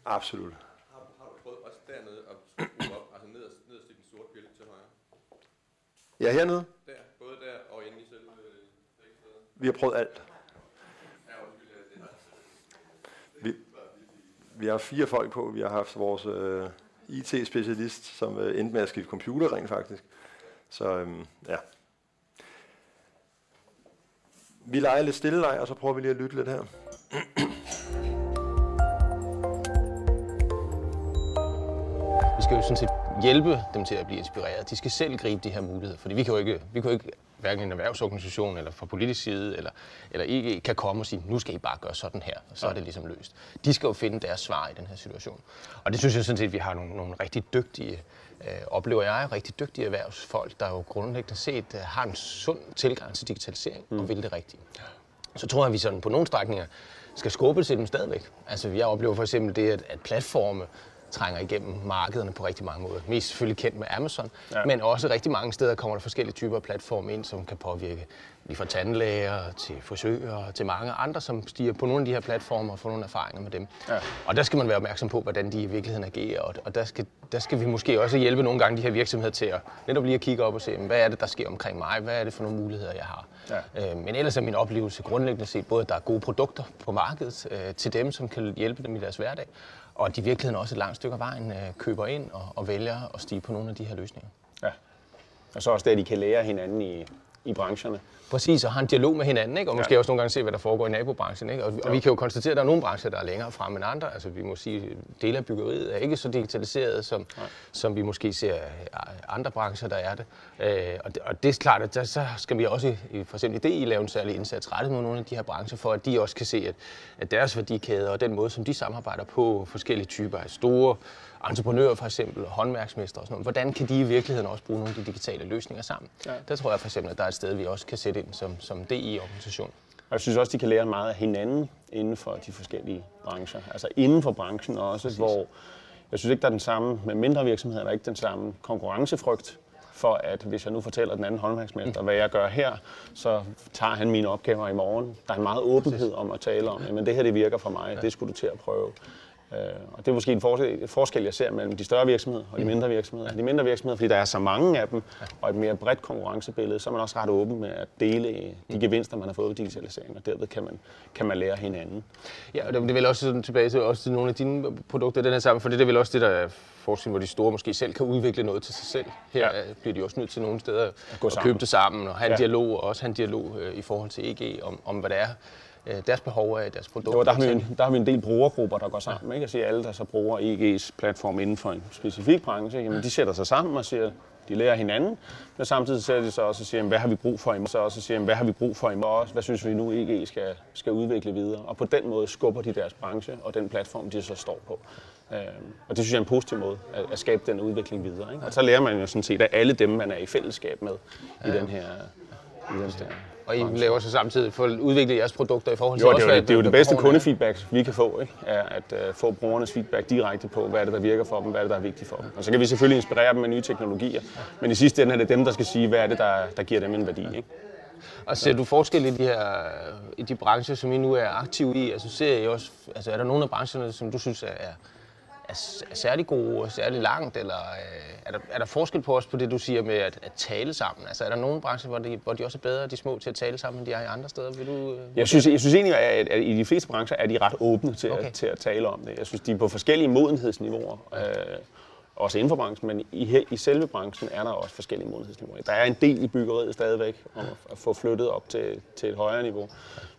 S2: Absolut.
S6: Har, har du prøvet også dernede at skrue op, altså nederst, nederst i den sorte bjælke til højre?
S2: Ja, hernede.
S6: Der, både der og inde i selve øh,
S2: Vi har prøvet alt. Vi, vi har fire folk på. Vi har haft vores øh, IT-specialist, som øh, endte med at skifte computer rent faktisk. Så øhm, ja. Vi leger lidt stille leg, og så prøver vi lige at lytte lidt her.
S10: Vi skal jo sådan set hjælpe dem til at blive inspireret. De skal selv gribe de her muligheder, fordi vi kan jo ikke, vi kan jo ikke hverken en erhvervsorganisation eller fra politisk side eller, eller ikke kan komme og sige, nu skal I bare gøre sådan her, og så er det ligesom løst. De skal jo finde deres svar i den her situation. Og det synes jeg sådan set, vi har nogle, nogle rigtig dygtige, øh, oplever jeg, rigtig dygtige erhvervsfolk, der jo grundlæggende set øh, har en sund tilgang til digitalisering mm. og vil det rigtige. Så tror jeg, at vi sådan på nogle strækninger skal skubbe til dem stadigvæk. Altså jeg oplever for eksempel det, at, at platforme trænger igennem markederne på rigtig mange måder. Mest selvfølgelig kendt med Amazon, ja. men også rigtig mange steder kommer der forskellige typer af platforme ind, som kan påvirke lige fra tandlæger til frisører til mange andre, som stiger på nogle af de her platforme og får nogle erfaringer med dem. Ja. Og der skal man være opmærksom på, hvordan de i virkeligheden agerer, og, og der, skal, der skal vi måske også hjælpe nogle gange de her virksomheder til at netop lige at kigge op og se, hvad er det, der sker omkring mig, hvad er det for nogle muligheder, jeg har. Ja. Øh, men ellers er min oplevelse grundlæggende set både, at der er gode produkter på markedet øh, til dem, som kan hjælpe dem i deres hverdag, og at de i virkeligheden også et langt stykke af vejen øh, køber ind og, og vælger at stige på nogle af de her løsninger.
S9: Ja. Og så også det, at de kan lære hinanden i, i brancherne.
S10: Præcis, og har en dialog med hinanden, ikke? og måske ja. også nogle gange se, hvad der foregår i nabobranchen. Ikke? Og, og vi kan jo konstatere, at der er nogle brancher, der er længere frem end andre. Altså vi må sige, at dele af byggeriet er ikke så digitaliseret, som, som vi måske ser andre brancher, der er det. Øh, og, det og det er klart, at der, så skal vi også i, for eksempel i DI lave en særlig indsats rettet mod nogle af de her brancher, for at de også kan se, at, at deres værdikæder og den måde, som de samarbejder på forskellige typer af store entreprenører for eksempel, håndværksmestre og sådan noget. Hvordan kan de i virkeligheden også bruge nogle af de digitale løsninger sammen? Ja. Der tror jeg for eksempel, at der er et sted, vi også kan sætte ind som, som DI-organisation.
S9: Og jeg synes også, de kan lære meget af hinanden inden for de forskellige brancher. Altså inden for branchen også, Præcis. hvor jeg synes ikke, der er den samme, med mindre virksomheder, der er ikke den samme konkurrencefrygt for at hvis jeg nu fortæller den anden håndværksmester, mm. hvad jeg gør her, så tager han mine opgaver i morgen. Der er en meget åbenhed om at tale om, men det her det virker for mig, det skulle du til at prøve. Øh, og det er måske en forskel, jeg ser mellem de større virksomheder og de mindre virksomheder. De mindre virksomheder, fordi der er så mange af dem, og et mere bredt konkurrencebillede, så er man også ret åben med at dele de gevinster, man har fået ved digitalisering, og derved kan man, kan man lære hinanden.
S10: Ja, og det er vel også sådan, tilbage til, også til nogle af dine produkter den her sammen, for det er vel også det, der er forskning, hvor de store måske selv kan udvikle noget til sig selv. Her ja. bliver de også nødt til nogle steder at, at købe det sammen og have en ja. dialog, og også have en dialog øh, i forhold til EG om, om hvad det er, øh, deres behov af deres produkter.
S9: Jo, der, har vi en, der har vi en del brugergrupper, der går sammen. Ja. Ikke? Jeg siger, alle, der så bruger EG's platform inden for en specifik branche, jamen, de sætter sig sammen og siger, de lærer hinanden, men samtidig sætter de så også og siger, hvad har vi brug for i morgen? Så også siger, hvad har vi brug for i morgen? Hvad synes vi nu EG skal, skal udvikle videre? Og på den måde skubber de deres branche og den platform, de så står på. Øh, og det synes jeg er en positiv måde at, at skabe den udvikling videre. Ikke? Og så lærer man jo sådan set af alle dem, man er i fællesskab med i den her, i den her
S10: og I laver så samtidig for at udvikle jeres produkter i forhold til
S9: jo,
S10: også,
S9: det, er jo, det er jo det bedste kundefeedback, vi kan få, ikke? Er at uh, få brugernes feedback direkte på, hvad er det, der virker for dem, hvad er det, der er vigtigt for dem. Og så kan vi selvfølgelig inspirere dem med nye teknologier, men i sidste ende er det dem, der skal sige, hvad er det, der, der giver dem en værdi. Ikke?
S10: Og ser du forskel i de her i de brancher, som I nu er aktive i? Altså ser I også, altså er der nogle af brancherne, som du synes er, er, er særlig gode særlig langt, eller øh, er, der, er der forskel på os på det, du siger med at, at tale sammen? Altså er der nogle brancher, hvor de, hvor de også er bedre, de små, til at tale sammen, end de er i andre steder? Vil du, øh,
S9: jeg, synes, jeg synes egentlig, at, at i de fleste brancher er de ret åbne til, okay. at, til at tale om det. Jeg synes, de er på forskellige modenhedsniveauer. Øh, også inden for branchen, men i, i selve branchen er der også forskellige modenhedsniveauer. Der er en del i byggeriet stadigvæk om at- få flyttet op til, til et højere niveau.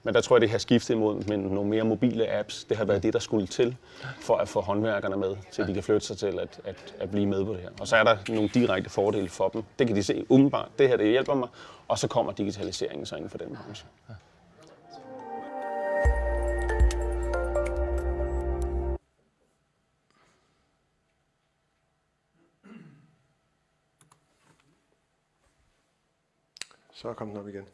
S9: Men der tror jeg, det har skiftet imod med nogle mere mobile apps. Det har været det, der skulle til for at få håndværkerne med, til de kan flytte sig til at, at, at blive med på det her. Og så er der nogle direkte fordele for dem. Det kan de se umiddelbart. Det her, det hjælper mig. Og så kommer digitaliseringen så inden for den branche.
S2: Så kom den op igen.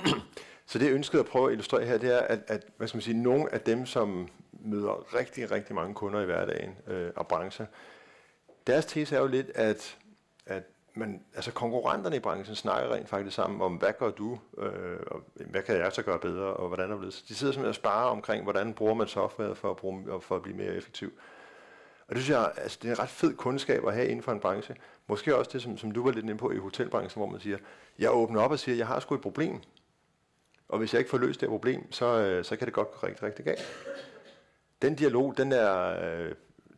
S2: [CLEARS THROAT] så det jeg ønskede at prøve at illustrere her, det er, at, at hvad skal man sige, nogle af dem, som møder rigtig, rigtig mange kunder i hverdagen øh, og brancher, deres tese er jo lidt, at, at man, altså konkurrenterne i branchen snakker rent faktisk sammen om, hvad gør du, øh, og hvad kan jeg så gøre bedre, og hvordan er det. De sidder simpelthen og sparer omkring, hvordan bruger man software for at, bruge, for at blive mere effektiv. Og det synes jeg, altså, det er en ret fed kundskab at have inden for en branche. Måske også det, som, som du var lidt inde på i hotelbranchen, hvor man siger, jeg åbner op og siger, jeg har sgu et problem. Og hvis jeg ikke får løst det problem, så, øh, så kan det godt gå rigtig, rigtig galt. Den dialog, den er, øh,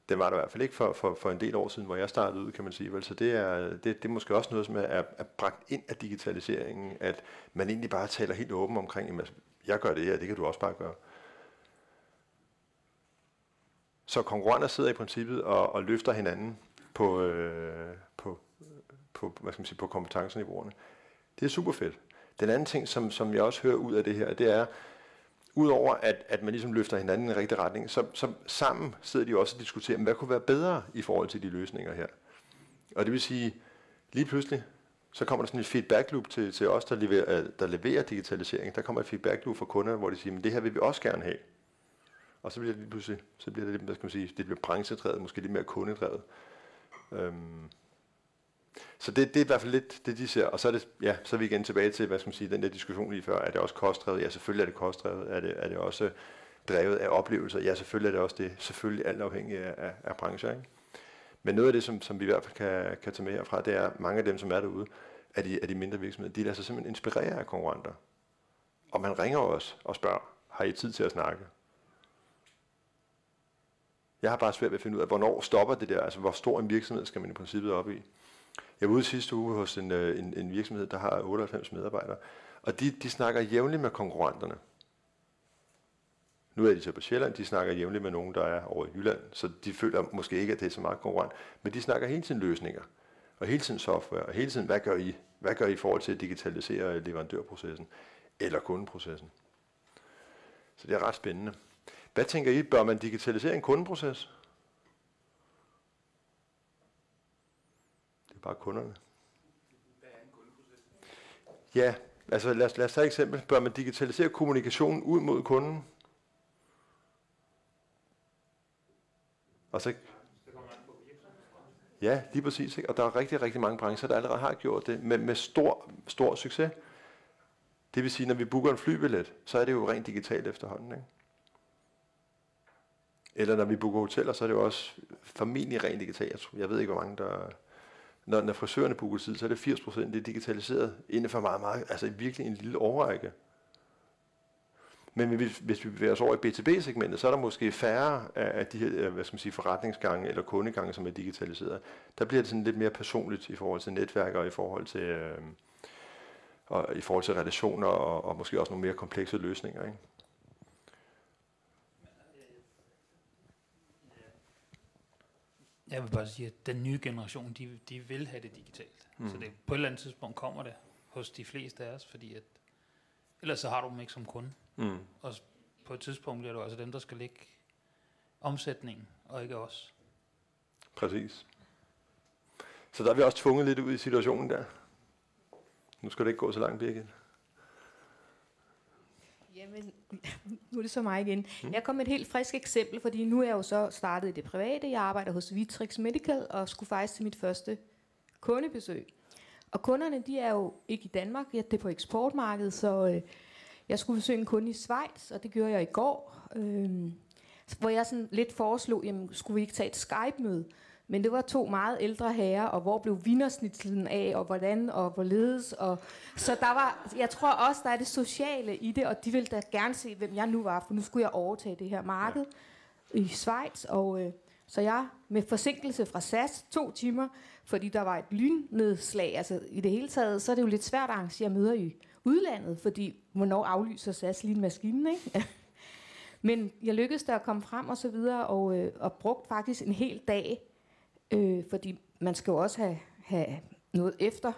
S2: den var der i hvert fald ikke for, for, for en del år siden, hvor jeg startede ud, kan man sige. Vel? Så det er, det, det er måske også noget, som er, er, bragt ind af digitaliseringen, at man egentlig bare taler helt åben omkring, jamen, jeg gør det her, det kan du også bare gøre. Så konkurrenter sidder i princippet og, og løfter hinanden på, øh, på, på, hvad skal man sige, på kompetenceniveauerne. Det er super fedt. Den anden ting, som, som jeg også hører ud af det her, det er, udover at, at man ligesom løfter hinanden i den rigtig retning, så, så sammen sidder de også og diskuterer, hvad kunne være bedre i forhold til de løsninger her. Og det vil sige, lige pludselig, så kommer der sådan et feedback loop til, til os, der leverer, der leverer digitalisering. Der kommer et feedback loop fra kunder, hvor de siger, men det her vil vi også gerne have. Og så bliver det lige pludselig, så bliver det lidt, hvad skal man sige, det bliver branchedrevet, måske lidt mere kundedrevet. Øhm. Så det, det er i hvert fald lidt det, de ser. Og så er, det, ja, så er vi igen tilbage til, hvad skal man sige, den der diskussion lige før. Er det også kostdrevet? Ja, selvfølgelig er det kostdrevet. Er det, er det også drevet af oplevelser? Ja, selvfølgelig er det også det. Selvfølgelig alt afhængig af, af, af brancher. Ikke? Men noget af det, som, som vi i hvert fald kan, kan tage med herfra, det er, mange af dem, som er derude, af de, af de mindre virksomheder, de lader sig simpelthen inspirere af konkurrenter. Og man ringer os og spørger, har I tid til at snakke? Jeg har bare svært ved at finde ud af, hvornår stopper det der, altså hvor stor en virksomhed skal man i princippet op i. Jeg var ude sidste uge hos en, øh, en, en virksomhed, der har 98 medarbejdere, og de, de snakker jævnligt med konkurrenterne. Nu er de så på Sjælland, de snakker jævnligt med nogen, der er over i Jylland, så de føler måske ikke, at det er så meget konkurrent, men de snakker hele tiden løsninger, og hele tiden software, og hele tiden, hvad gør I? Hvad gør I i forhold til at digitalisere leverandørprocessen, eller kundeprocessen? Så det er ret spændende. Hvad tænker I, bør man digitalisere en kundeproces? Det er bare kunderne. Hvad er en kundeproces? Ja, altså lad os, lad os tage et eksempel. Bør man digitalisere kommunikationen ud mod kunden? Og så Ja, lige præcis. Ikke? Og der er rigtig, rigtig mange brancher, der allerede har gjort det med, med stor, stor succes. Det vil sige, når vi booker en flybillet, så er det jo rent digitalt efterhånden. Ikke? Eller når vi booker hoteller, så er det jo også formentlig rent digitalt. Jeg, tror, jeg ved ikke, hvor mange der... Når, når frisørerne booker tid, så er det 80 procent, det er digitaliseret inden for meget, meget, altså virkelig en lille overrække. Men hvis, hvis vi bevæger os over i B2B-segmentet, så er der måske færre af de her øh, hvad skal man sige, forretningsgange eller kundegange, som er digitaliseret. Der bliver det sådan lidt mere personligt i forhold til netværk og i forhold til, øh, og i forhold til relationer og, og måske også nogle mere komplekse løsninger. Ikke?
S11: Jeg vil bare sige, at den nye generation, de, de vil have det digitalt. Mm. Så det, på et eller andet tidspunkt kommer det hos de fleste af os, fordi at, ellers så har du dem ikke som kunde.
S2: Mm.
S11: Og på et tidspunkt bliver det altså dem, der skal lægge omsætningen, og ikke os.
S2: Præcis. Så der er vi også tvunget lidt ud i situationen der. Nu skal det ikke gå så langt, Birgit.
S4: Jamen, [LAUGHS] nu er det så mig igen. Jeg kom med et helt frisk eksempel, fordi nu er jeg jo så startet i det private. Jeg arbejder hos Vitrix Medical og skulle faktisk til mit første kundebesøg. Og kunderne, de er jo ikke i Danmark, det er på eksportmarkedet, så øh, jeg skulle besøge en kunde i Schweiz, og det gjorde jeg i går. Øh, hvor jeg sådan lidt foreslog, jamen skulle vi ikke tage et Skype-møde? Men det var to meget ældre herrer, og hvor blev vinersnitslen af, og hvordan, og hvorledes. Og så der var, jeg tror også, der er det sociale i det, og de ville da gerne se, hvem jeg nu var, for nu skulle jeg overtage det her marked ja. i Schweiz. Og, øh, Så jeg med forsinkelse fra SAS to timer, fordi der var et lynnedslag. Altså i det hele taget, så er det jo lidt svært at arrangere møder i udlandet, fordi hvornår aflyser SAS lige maskinen, ikke? [LAUGHS] Men jeg lykkedes der at komme frem og så videre, og, øh, og brugt faktisk en hel dag, øh, fordi man skal jo også have, have noget efter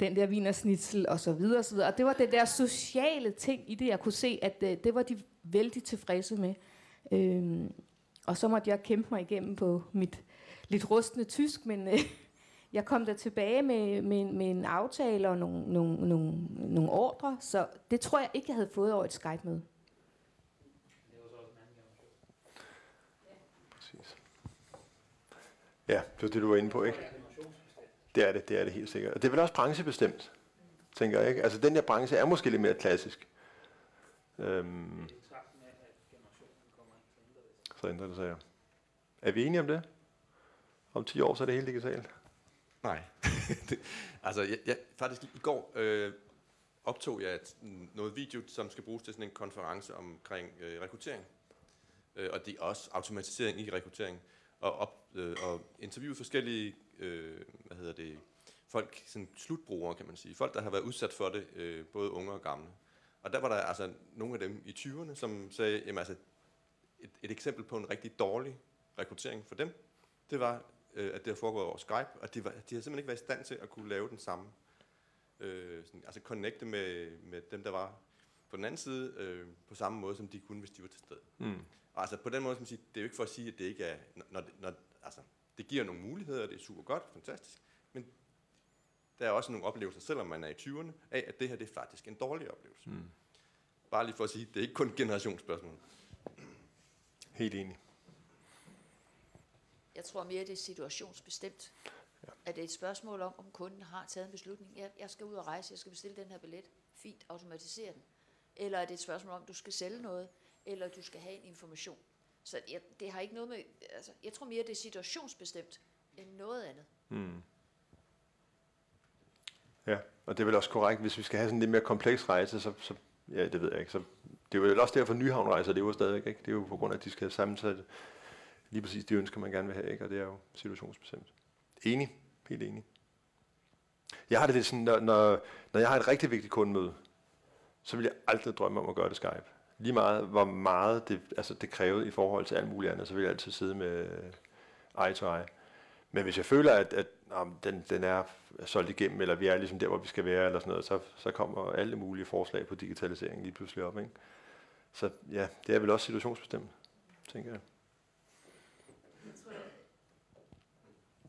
S4: den der vinersnitsel og så videre og så videre. Og det var det der sociale ting i det, jeg kunne se, at øh, det var de vældig tilfredse med. Øh, og så måtte jeg kæmpe mig igennem på mit lidt rustne tysk, men øh, [LAUGHS] jeg kom der tilbage med, med, med en aftale og nogle, nogle, nogle, nogle ordre, så det tror jeg ikke, jeg havde fået over et Skype-møde.
S2: Præcis. Ja, det var det, du var inde på, ikke? Det er det, det er det helt sikkert. Og det er vel også branchebestemt, tænker jeg, ikke? Altså den her branche er måske lidt mere klassisk. Øhm, så ændrer det sig, ja. Er vi enige om det? Om 10 år, så er det helt digitalt?
S6: Nej. [LAUGHS] det, altså, jeg, jeg, faktisk i går øh, optog jeg et, noget video, som skal bruges til sådan en konference omkring øh, rekruttering. Øh, og det er også automatisering i rekruttering. Og, op, øh, og interviewe forskellige øh, hvad hedder det, folk, sådan slutbrugere kan man sige. Folk, der har været udsat for det, øh, både unge og gamle. Og der var der altså nogle af dem i 20'erne, som sagde, jamen altså, et, et eksempel på en rigtig dårlig rekruttering for dem, det var, øh, at det har foregået over Skype, og de, var, de har simpelthen ikke været i stand til at kunne lave den samme, øh, sådan, altså connecte med, med dem, der var på den anden side, øh, på samme måde, som de kunne, hvis de var til stede.
S2: Mm.
S6: Og altså på den måde, som sige, det er jo ikke for at sige, at det ikke er, når, når, altså, det giver nogle muligheder, det er super godt, fantastisk, men der er også nogle oplevelser, selvom man er i 20'erne, af, at det her det er faktisk en dårlig oplevelse.
S2: Mm.
S6: Bare lige for at sige, det er ikke kun et generationsspørgsmål.
S2: Helt enig.
S12: Jeg tror mere, det er situationsbestemt. Ja. At det er et spørgsmål om, om kunden har taget en beslutning. Jeg, jeg skal ud og rejse, jeg skal bestille den her billet. Fint, automatisere den. Eller er det et spørgsmål om, du skal sælge noget, eller du skal have en information. Så jeg, det har ikke noget med... Altså, jeg tror mere, det er situationsbestemt end noget andet.
S2: Mm. Ja, og det er vel også korrekt, hvis vi skal have sådan en lidt mere kompleks rejse, så, så ja, det ved jeg ikke. Så, det er jo også derfor, Nyhavn rejser, det er jo stadig ikke. Det er jo på grund af, at de skal sammensætte lige præcis de ønsker, man gerne vil have, ikke? og det er jo situationsbestemt. Enig, helt enig. Jeg har det lidt sådan, når, når, når jeg har et rigtig vigtigt kundemøde, så ville jeg aldrig drømme om at gøre det Skype. Lige meget, hvor meget det, altså det krævede i forhold til alt muligt andet, så ville jeg altid sidde med eye to eye. Men hvis jeg føler, at, at om den, den er solgt igennem, eller vi er ligesom der, hvor vi skal være, eller sådan noget, så, så kommer alle mulige forslag på digitalisering lige pludselig op. Ikke? Så ja, det er vel også situationsbestemt, tænker jeg.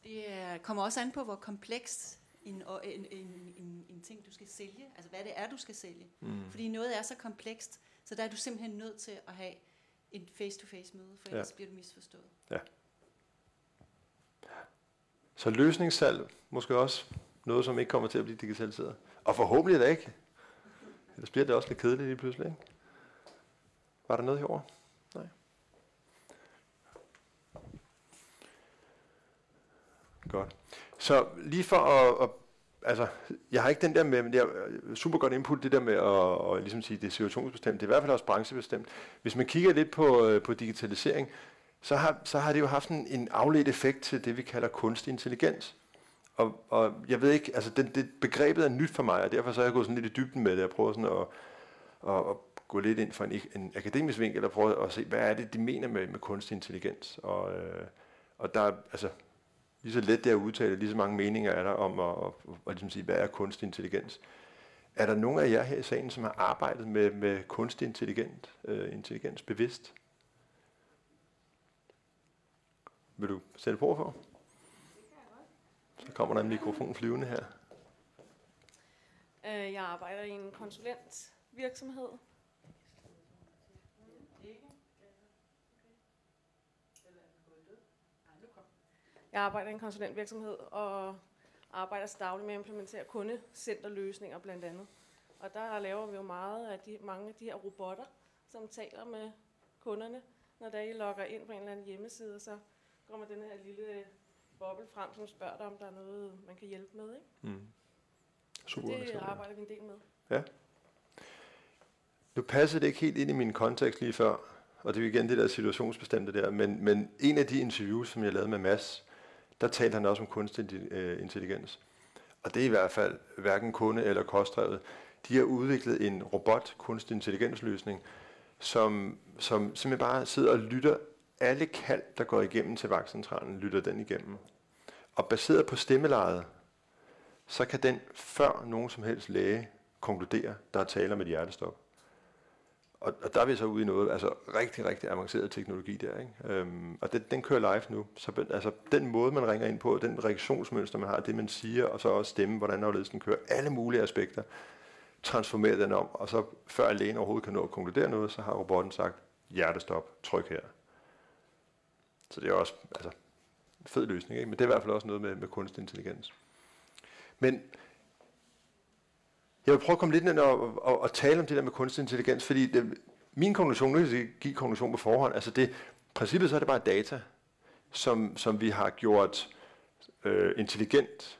S13: Det øh, er, øh, kommer også an på, hvor komplekst en, en, en, en, en ting, du skal sælge. Altså, hvad det er, du skal sælge. Mm. Fordi noget er så komplekst, så der er du simpelthen nødt til at have en face-to-face møde, for ellers ja. bliver du misforstået.
S2: Ja. Så løsningssalg måske også noget, som ikke kommer til at blive digitaliseret. Og forhåbentlig da ikke. Ellers bliver det også lidt kedeligt lige pludselig. Ikke? Var der noget herovre? Nej. Godt. Så lige for at, at altså, jeg har ikke den der med, men det er øh, super godt input, det der med at, at ligesom sige, det er situationsbestemt, det er i hvert fald også branchebestemt. Hvis man kigger lidt på, øh, på digitalisering, så har, så har det jo haft en, en afledt effekt til det, vi kalder kunstig intelligens. Og, og jeg ved ikke, altså det, det, begrebet er nyt for mig, og derfor så er jeg gået sådan lidt i dybden med det. Jeg prøver sådan at, at, at gå lidt ind for en, en akademisk vinkel og prøve at se, hvad er det, de mener med, med kunstig intelligens. Og, øh, og der altså, lige så let det er at udtale, lige så mange meninger er der om at, at, at, at ligesom sige, hvad er kunstig intelligens. Er der nogen af jer her i salen, som har arbejdet med, med kunstig intelligens, øh, intelligens bevidst? Vil du sætte på for? Så kommer der en mikrofon flyvende her.
S14: Øh, jeg arbejder i en konsulentvirksomhed. Jeg arbejder i en konsulentvirksomhed og arbejder dagligt med at implementere kundecenterløsninger blandt andet. Og der laver vi jo meget af de, mange af de her robotter, som taler med kunderne. Når der I logger ind på en eller anden hjemmeside, så kommer den her lille boble frem, som spørger dig, om der er noget, man kan hjælpe med. Ikke?
S2: Mm. Super,
S14: det arbejder vi en del med.
S2: Ja. Nu passede det ikke helt ind i min kontekst lige før, og det er jo igen det der situationsbestemte der, men, men en af de interviews, som jeg lavede med Mads, der talte han også om kunstig øh, intelligens. Og det er i hvert fald hverken kunde- eller kostdrevet. De har udviklet en robot kunstig intelligensløsning, som, som simpelthen bare sidder og lytter alle kald, der går igennem til vagtcentralen, lytter den igennem. Og baseret på stemmelejet, så kan den før nogen som helst læge konkludere, der er tale om et hjertestop. Og, og der er vi så ude i noget, altså rigtig, rigtig avanceret teknologi der, ikke? Øhm, og den, den kører live nu. Så altså, den måde, man ringer ind på, den reaktionsmønster, man har, det man siger, og så også stemme, hvordan afledelsen kører, alle mulige aspekter, transformerer den om, og så før alene overhovedet kan nå at konkludere noget, så har robotten sagt, hjertestop, tryk her. Så det er også, altså, fed løsning, ikke? men det er i hvert fald også noget med, med kunstig intelligens. Men jeg vil prøve at komme lidt ind og, og, og tale om det der med kunstig intelligens, fordi det, min konklusion, nu kan jeg give konklusion på forhånd, altså det, princippet så er det bare data, som, som vi har gjort øh, intelligent,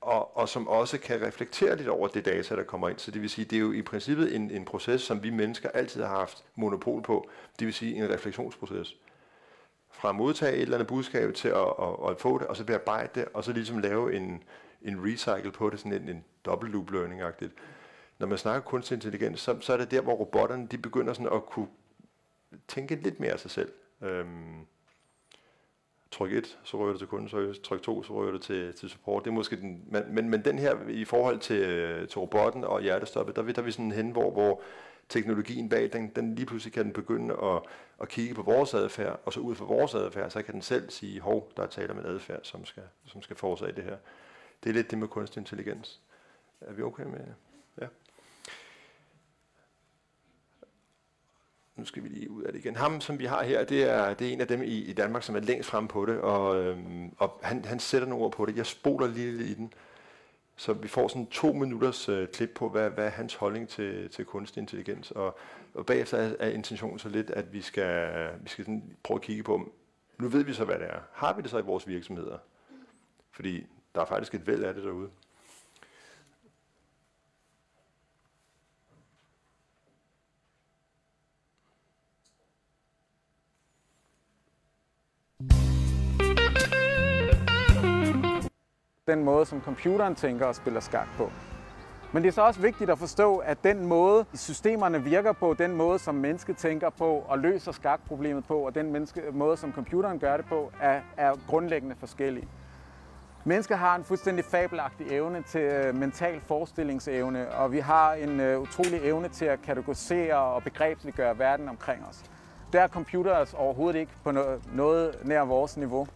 S2: og, og som også kan reflektere lidt over det data, der kommer ind. Så det vil sige, det er jo i princippet en, en proces, som vi mennesker altid har haft monopol på. Det vil sige en refleksionsproces. Fra at modtage et eller andet budskab til at, at, at få det, og så bearbejde det, og så ligesom lave en, en recycle på det, sådan en, en dobbelt loop learning-agtigt. Når man snakker kunstig intelligens, så, så er det der, hvor robotterne de begynder sådan at kunne tænke lidt mere af sig selv. Øhm, tryk 1, så rører det til kundeservice, tryk 2, så rører det til, til support. Det er måske den, men, men, men den her i forhold til, til robotten og hjertestoppet, der, der er vi sådan hen, hvor, hvor teknologien bag, den, den lige pludselig kan den begynde at, at kigge på vores adfærd, og så ud fra vores adfærd, så kan den selv sige, hov, der er tale om en adfærd, som skal, som skal forårsage det her. Det er lidt det med kunstig intelligens. Er vi okay med Ja. Nu skal vi lige ud af det igen. Ham, som vi har her, det er, det er en af dem i, i Danmark, som er længst frem på det, og, øhm, og han, han sætter nogle ord på det. Jeg spoler lige lidt i den. Så vi får sådan to minutters øh, klip på, hvad, hvad er hans holdning til, til kunstig intelligens. Og, og bagefter er, er intentionen så lidt, at vi skal, vi skal sådan prøve at kigge på, nu ved vi så, hvad det er. Har vi det så i vores virksomheder? Fordi der er faktisk et væld af det derude.
S15: Den måde, som computeren tænker og spiller skak på. Men det er så også vigtigt at forstå, at den måde, systemerne virker på, den måde, som mennesket tænker på og løser skakproblemet på, og den menneske, måde, som computeren gør det på, er, er grundlæggende forskellige. Mennesker har en fuldstændig fabelagtig evne til øh, mental forestillingsevne, og vi har en øh, utrolig evne til at kategorisere og begrebsliggøre verden omkring os. Der er computers overhovedet ikke på noget nær vores niveau.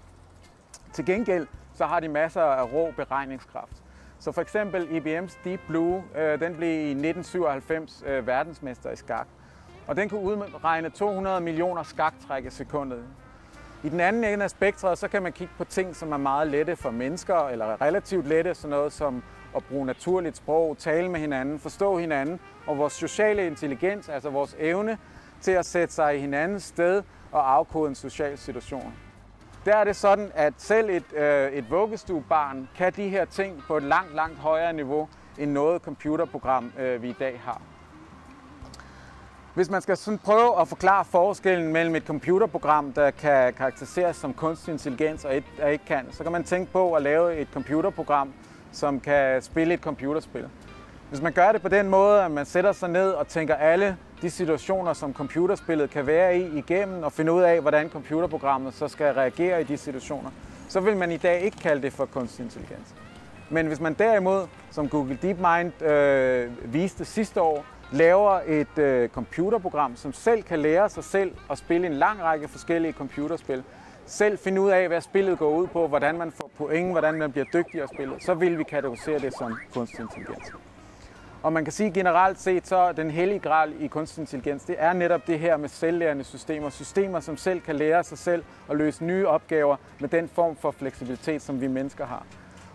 S15: Til gengæld så har de masser af rå beregningskraft. Så for eksempel IBM's Deep Blue, øh, den blev i 1997 øh, verdensmester i skak. Og den kunne udregne 200 millioner skaktræk i sekundet. I den anden ende af spektret, så kan man kigge på ting, som er meget lette for mennesker, eller relativt lette, sådan noget som at bruge naturligt sprog, tale med hinanden, forstå hinanden, og vores sociale intelligens, altså vores evne til at sætte sig i hinandens sted og afkode en social situation. Der er det sådan, at selv et, øh, et vuggestuebarn kan de her ting på et langt, langt højere niveau end noget computerprogram, øh, vi i dag har. Hvis man skal sådan prøve at forklare forskellen mellem et computerprogram, der kan karakteriseres som kunstig intelligens og et, der ikke kan, så kan man tænke på at lave et computerprogram, som kan spille et computerspil. Hvis man gør det på den måde, at man sætter sig ned og tænker alle de situationer, som computerspillet kan være i igennem, og finde ud af, hvordan computerprogrammet så skal reagere i de situationer, så vil man i dag ikke kalde det for kunstig intelligens. Men hvis man derimod, som Google DeepMind øh, viste sidste år, laver et øh, computerprogram, som selv kan lære sig selv at spille en lang række forskellige computerspil, selv finde ud af, hvad spillet går ud på, hvordan man får point, hvordan man bliver dygtigere at spille, så vil vi kategorisere det som kunstig intelligens. Og man kan sige generelt set, så den hellige gral i kunstig intelligens, det er netop det her med selvlærende systemer. Systemer, som selv kan lære sig selv at løse nye opgaver med den form for fleksibilitet, som vi mennesker har.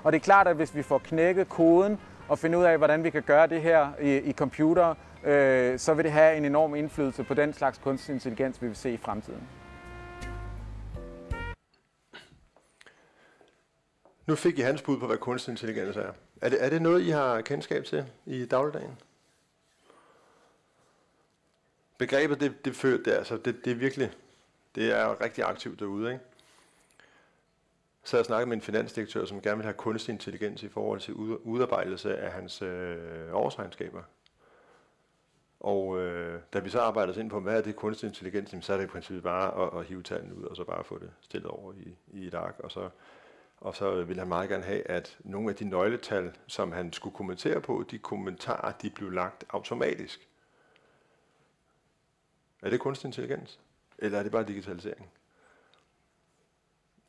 S15: Og det er klart, at hvis vi får knækket koden og finde ud af, hvordan vi kan gøre det her i, i computer, øh, så vil det have en enorm indflydelse på den slags kunstig intelligens, vi vil se i fremtiden.
S2: Nu fik I hans bud på, hvad kunstig intelligens er. Er det, er det noget, I har kendskab til i dagligdagen? begrebet, det, det, føler, det, altså, det, det er virkelig, det er rigtig aktivt derude, ikke? Så jeg snakkede med en finansdirektør, som gerne vil have kunstig intelligens i forhold til udarbejdelse af hans øh, årsregnskaber. Og øh, da vi så arbejdede os ind på, hvad er det kunstig intelligens, så er det i princippet bare at, at hive tallene ud, og så bare få det stillet over i, i et ark. Og så, og så ville han meget gerne have, at nogle af de nøgletal, som han skulle kommentere på, de kommentarer, de blev lagt automatisk. Er det kunstig intelligens? Eller er det bare digitalisering?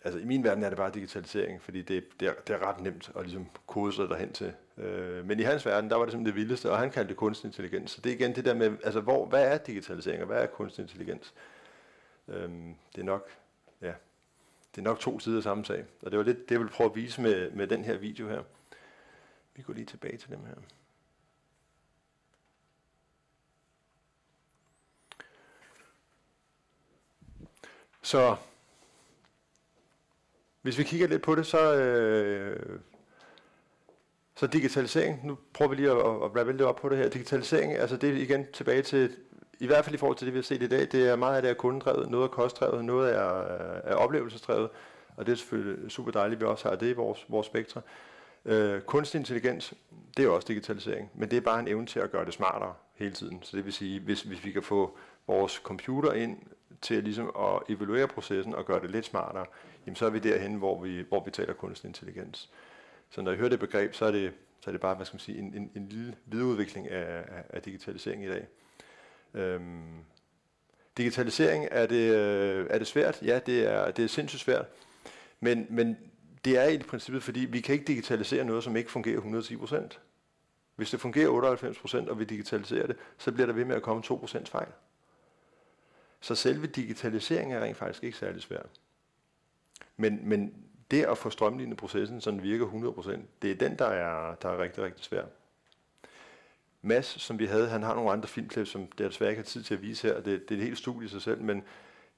S2: altså i min verden er det bare digitalisering, fordi det, det, er, det er ret nemt at ligesom kode sig derhen til. Øh, men i hans verden, der var det simpelthen det vildeste, og han kaldte det kunstig intelligens. Så det er igen det der med, altså hvor, hvad er digitalisering, og hvad er kunstig intelligens? Øh, det er nok, det er nok to sider af samme sag. Og det var lidt det, jeg ville prøve at vise med, med den her video her. Vi går lige tilbage til dem her. Så hvis vi kigger lidt på det, så, øh, så digitalisering, nu prøver vi lige at, at rappe lidt op på det her. Digitalisering, altså det er igen tilbage til, i hvert fald i forhold til det, vi har set i dag, det er meget af det er kundedrevet, noget er kostdrevet, noget er, øh, er oplevelsesdrevet, og det er selvfølgelig super dejligt, at vi også har det i vores, vores spektre. Øh, kunstig intelligens, det er også digitalisering, men det er bare en evne til at gøre det smartere hele tiden. Så det vil sige, hvis, hvis vi kan få vores computer ind til ligesom at evaluere processen og gøre det lidt smartere, jamen så er vi derhen, hvor vi, hvor vi taler kunstig intelligens. Så når jeg hører det begreb, så er det, så er det bare hvad skal man sige, en, en, en lille videreudvikling af, af, af digitalisering i dag. Øhm, digitalisering, er det, øh, er det svært? Ja, det er, det er sindssygt svært. Men, men det er i princippet, fordi vi kan ikke digitalisere noget, som ikke fungerer 110%. Hvis det fungerer 98%, og vi digitaliserer det, så bliver der ved med at komme 2% fejl. Så selve digitaliseringen er rent faktisk ikke særlig svært. Men, men det at få strømlignet processen, så den virker 100%, det er den, der er, der er rigtig, rigtig svær. Mads, som vi havde, han har nogle andre filmklip, som det er desværre ikke har tid til at vise her. Det, det er et helt studie i sig selv, men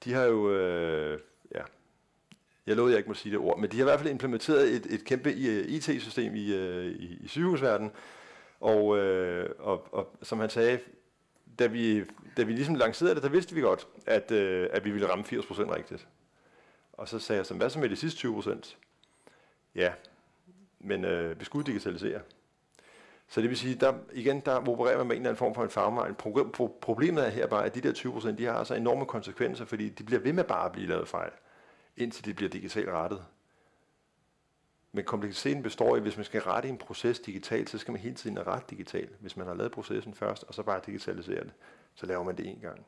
S2: de har jo, øh, ja, jeg lovede, jeg ikke må sige det ord, men de har i hvert fald implementeret et, et kæmpe IT-system øh, i, øh, i, i sygehusverdenen, og, øh, og, og som han sagde, da vi, da vi ligesom lancerede det, der vidste vi godt, at, øh, at vi ville ramme 80% rigtigt. Og så sagde jeg så, hvad så med de sidste 20%? Ja, men øh, vi skulle digitalisere. Så det vil sige, der, igen, der opererer man med en eller anden form for en fagmejl. Problemet er her bare, at de der 20 de har altså enorme konsekvenser, fordi de bliver ved med bare at blive lavet fejl, indtil de bliver digitalt rettet. Men kompleksiteten består i, at hvis man skal rette en proces digitalt, så skal man hele tiden rette digitalt. Hvis man har lavet processen først, og så bare digitalisere det, så laver man det en gang.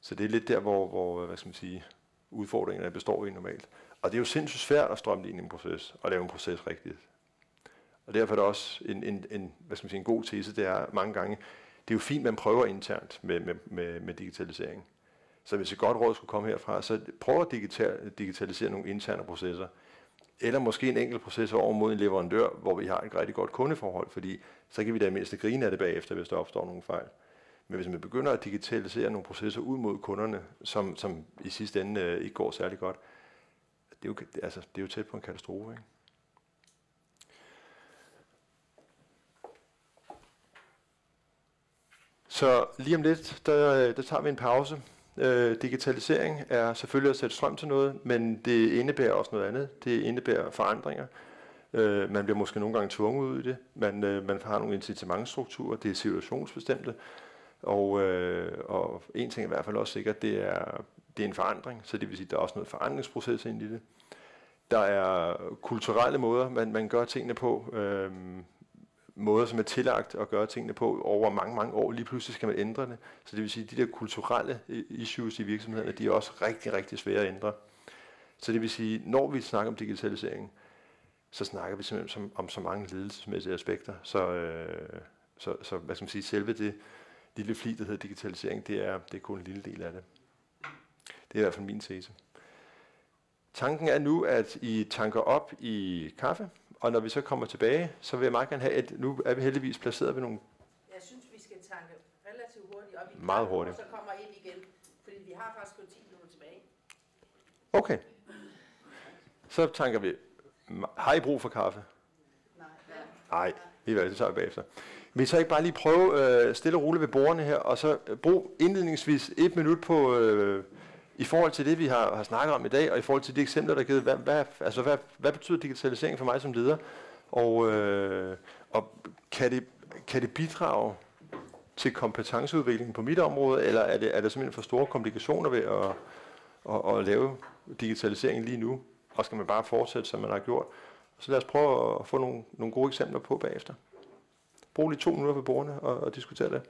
S2: Så det er lidt der, hvor, hvor hvad skal man sige, udfordringerne består i normalt. Og det er jo sindssygt svært at strømme ind i en proces, og lave en proces rigtigt. Og derfor er det også en, en, en, hvad skal man sige, en god tese, det er mange gange, det er jo fint, man prøver internt med, med, med, med digitalisering. Så hvis et godt råd skulle komme herfra, så prøv at digital, digitalisere nogle interne processer. Eller måske en enkelt proces over mod en leverandør, hvor vi har et rigtig godt kundeforhold, fordi så kan vi da mindst grine af det bagefter, hvis der opstår nogle fejl. Men hvis man begynder at digitalisere nogle processer ud mod kunderne, som, som i sidste ende øh, ikke går særlig godt, det er, jo, altså, det er jo tæt på en katastrofe. Ikke? Så lige om lidt, der, der tager vi en pause. Øh, digitalisering er selvfølgelig at sætte strøm til noget, men det indebærer også noget andet. Det indebærer forandringer. Øh, man bliver måske nogle gange tvunget ud i det. Man, øh, man har nogle incitamentstrukturer, det er situationsbestemte. Og, øh, og en ting er i hvert fald også sikkert, det er, det er en forandring, så det vil sige, at der er også noget forandringsproces ind i det. Der er kulturelle måder, man, man gør tingene på, øh, måder, som er tillagt at gøre tingene på over mange, mange år. Lige pludselig skal man ændre det. Så det vil sige, at de der kulturelle issues i virksomhederne, de er også rigtig, rigtig svære at ændre. Så det vil sige, når vi snakker om digitalisering, så snakker vi simpelthen som, om så mange ledelsesmæssige aspekter. Så, øh, så, så hvad skal man sige, selve det, lille fli, der hedder digitalisering, det er, det er kun en lille del af det. Det er i hvert fald min tese. Tanken er nu, at I tanker op i kaffe, og når vi så kommer tilbage, så vil jeg meget gerne have, at nu er vi heldigvis placeret ved nogle...
S1: Jeg synes, vi skal tanke relativt hurtigt op i
S2: meget hurtigt.
S1: og så kommer ind igen, fordi vi har faktisk kun 10 minutter tilbage.
S2: Okay. Så tanker vi, har I brug for kaffe? Nej. Nej, vi vil det tager bagefter. vil I så ikke bare lige prøve øh, stille og roligt ved bordene her, og så brug indledningsvis et minut på, øh, i forhold til det, vi har, har snakket om i dag, og i forhold til de eksempler, der er givet, hvad, hvad, altså, hvad, hvad betyder digitalisering for mig som leder? Og, øh, og kan, det, kan det bidrage til kompetenceudvikling på mit område, eller er det, er det simpelthen for store komplikationer ved at, at, at lave digitalisering lige nu? Og skal man bare fortsætte, som man har gjort? Så lad os prøve at få nogle, nogle gode eksempler på bagefter. Brug lige to minutter på bordene og, og diskutere det.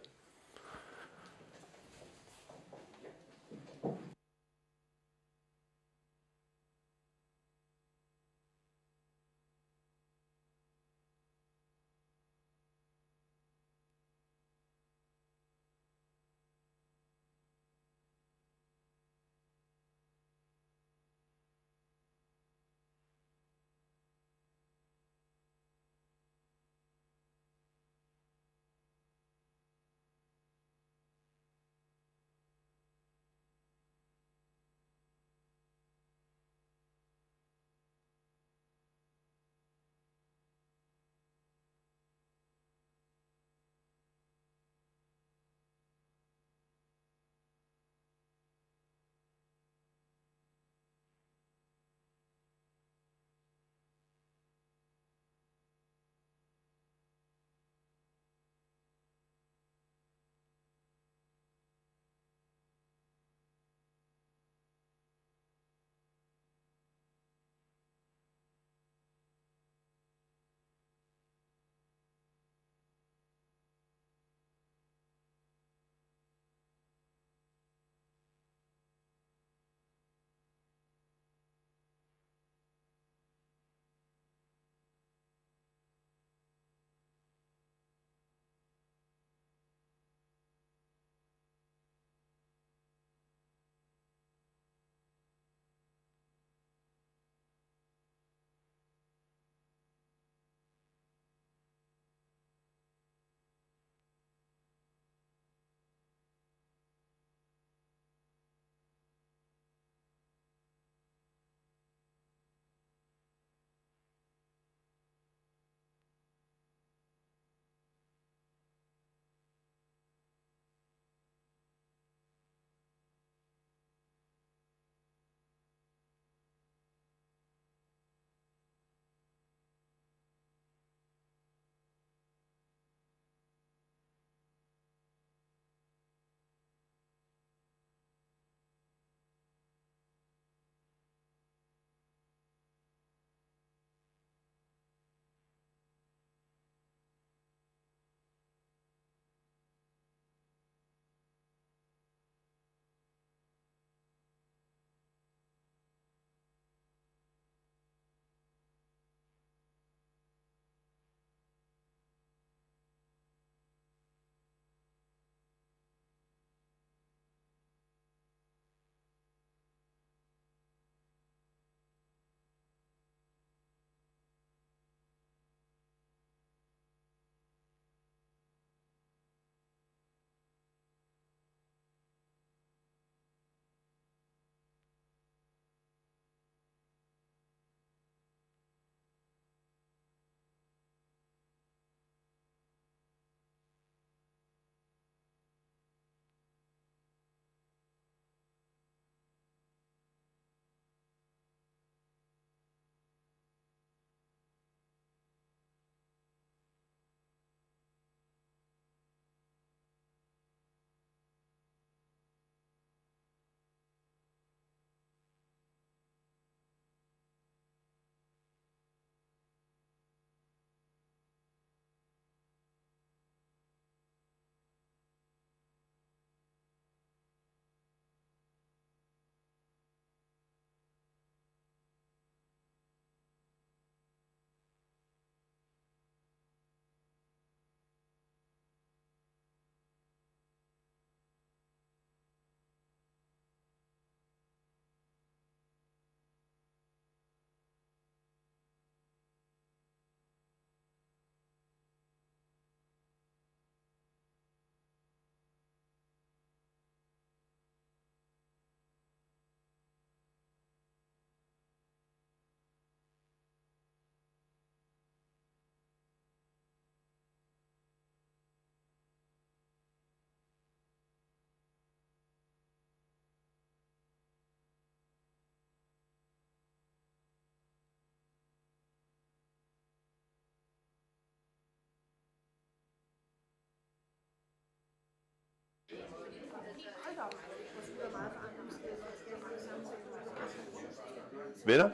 S2: Venner?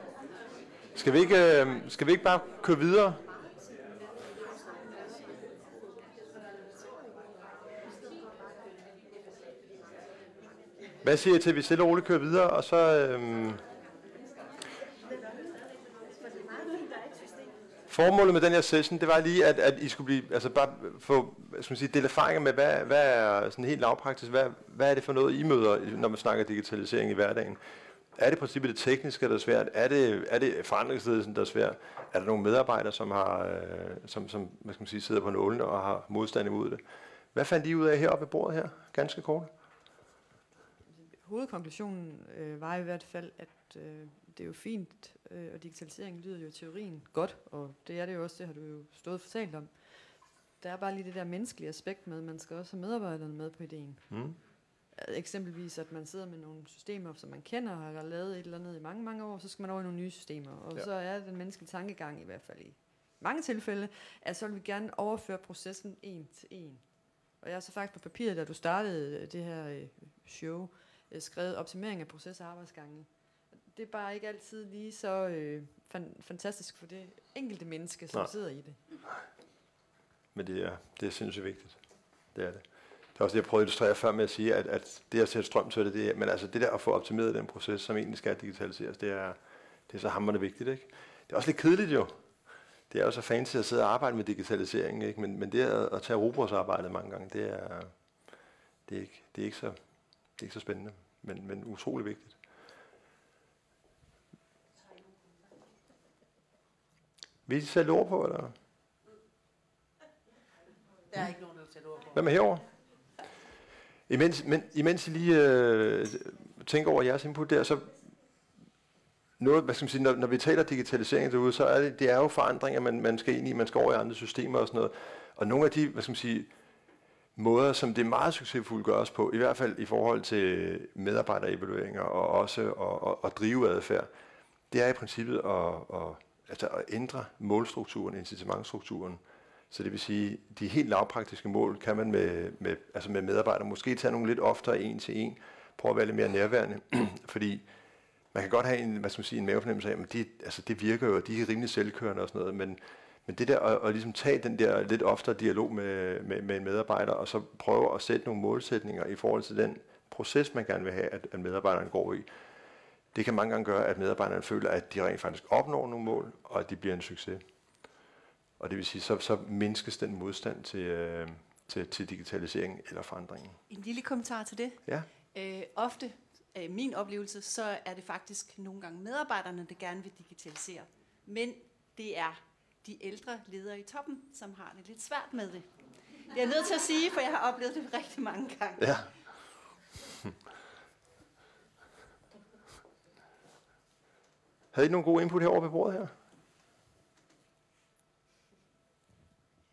S2: Skal vi ikke, øh, skal vi ikke bare køre videre? Hvad siger I til, at vi stille og roligt kører videre, og så... Øh, Formålet med den her session, det var lige, at, at I skulle blive, altså bare få, skal man sige, dele erfaringer med, hvad, hvad er sådan helt lavpraktisk, hvad, hvad er det for noget, I møder, når man snakker digitalisering i hverdagen? Er det princippet det tekniske, der er svært? Er det, er det forandringsledelsen, der er svært? Er der nogle medarbejdere, som, har, øh, som, som hvad skal man sige, sidder på nålene og har modstand imod det? Hvad fandt I ud af heroppe ved bordet her? Ganske kort.
S16: Hovedkonklusionen øh, var i hvert fald, at øh, det er jo fint, øh, og digitalisering lyder jo i teorien godt, og det er det jo også, det har du jo stået fortalt om. Der er bare lige det der menneskelige aspekt med, man skal også have medarbejderne med på ideen.
S2: Mm.
S16: Eksempelvis, at man sidder med nogle systemer, som man kender og har lavet et eller andet i mange, mange år, så skal man over i nogle nye systemer. Og
S2: Ja.
S16: så er den menneskelige tankegang, i hvert fald i mange tilfælde, at så vil vi gerne overføre processen en til en. Og jeg har så faktisk på papiret, da du startede det her øh, show, øh, skrevet optimering af proces og arbejdsgange. Det er bare ikke altid lige så øh, fan, fantastisk for det enkelte menneske, som
S2: Nej.
S16: sidder i det.
S2: Men det er, det er sindssygt vigtigt. Det er det. Det er også det, jeg prøvede at illustrere før med at sige, at, at det at sætte strøm til det, det er, men altså det der at få optimeret den proces, som egentlig skal digitaliseres, det er, det er så hammerende vigtigt, ikke? Det er også lidt kedeligt jo. Det er jo så fancy at sidde og arbejde med digitalisering, ikke? Men, men det at, at tage robotsarbejdet mange gange, det er, det er, ikke, det er, ikke, så, det er ikke så spændende, men, men utrolig vigtigt. Vil I sætte ord på, eller?
S1: Der er ikke nogen, der vil sætte ord på.
S2: Hvem er herovre? Imens, men, imens I lige øh, tænker over jeres input der, så noget, hvad skal man sige, når, når vi taler digitalisering derude, så er det, det er jo forandringer, man, man skal ind i, man skal over i andre systemer og sådan noget. Og nogle af de, hvad skal man sige, måder, som det er meget succesfuldt gøres på, i hvert fald i forhold til medarbejderevalueringer og også at, at, at drive adfærd, det er i princippet at, at, altså at ændre målstrukturen, incitamentstrukturen. Så det vil sige, de helt lavpraktiske mål kan man med, med, altså med medarbejdere måske tage nogle lidt oftere en til en, prøve at være lidt mere nærværende, [CLEARS THROAT] fordi man kan godt have en, hvad skal man sige, en mavefornemmelse af, at de, altså det virker jo, og de er rimelig selvkørende og sådan noget, men, men det der at, at ligesom tage den der lidt oftere dialog med, med, med en medarbejder, og så prøve at sætte nogle målsætninger i forhold til den proces, man gerne vil have, at, at medarbejderen går i, det kan mange gange gøre, at medarbejderne føler, at de rent faktisk opnår nogle mål, og at de bliver en succes. Og det vil sige, så, så mindskes den modstand til, øh, til, til digitalisering eller forandringen.
S13: En lille kommentar til det.
S2: Ja.
S13: Øh, ofte, øh, min oplevelse, så er det faktisk nogle gange medarbejderne, der gerne vil digitalisere. Men det er de ældre ledere i toppen, som har det lidt svært med det. Det er jeg nødt til at sige, for jeg har oplevet det rigtig mange gange.
S2: Ja. Havde I nogle gode input herovre ved bordet her?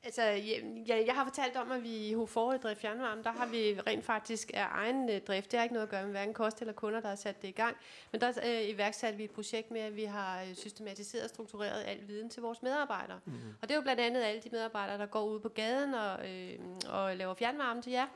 S17: Altså, jeg, jeg har fortalt om, at vi i Hofor Drift Fjernvarme, der har vi rent faktisk af egen øh, drift. Det har ikke noget at gøre med hverken kost eller kunder, der har sat det i gang. Men der øh, iværksatte vi et projekt med, at vi har øh, systematiseret og struktureret al viden til vores medarbejdere.
S18: Mhm.
S17: Mm. Og det er jo blandt andet alle de medarbejdere, der går ud på gaden og, øh, og laver fjernvarme til jer.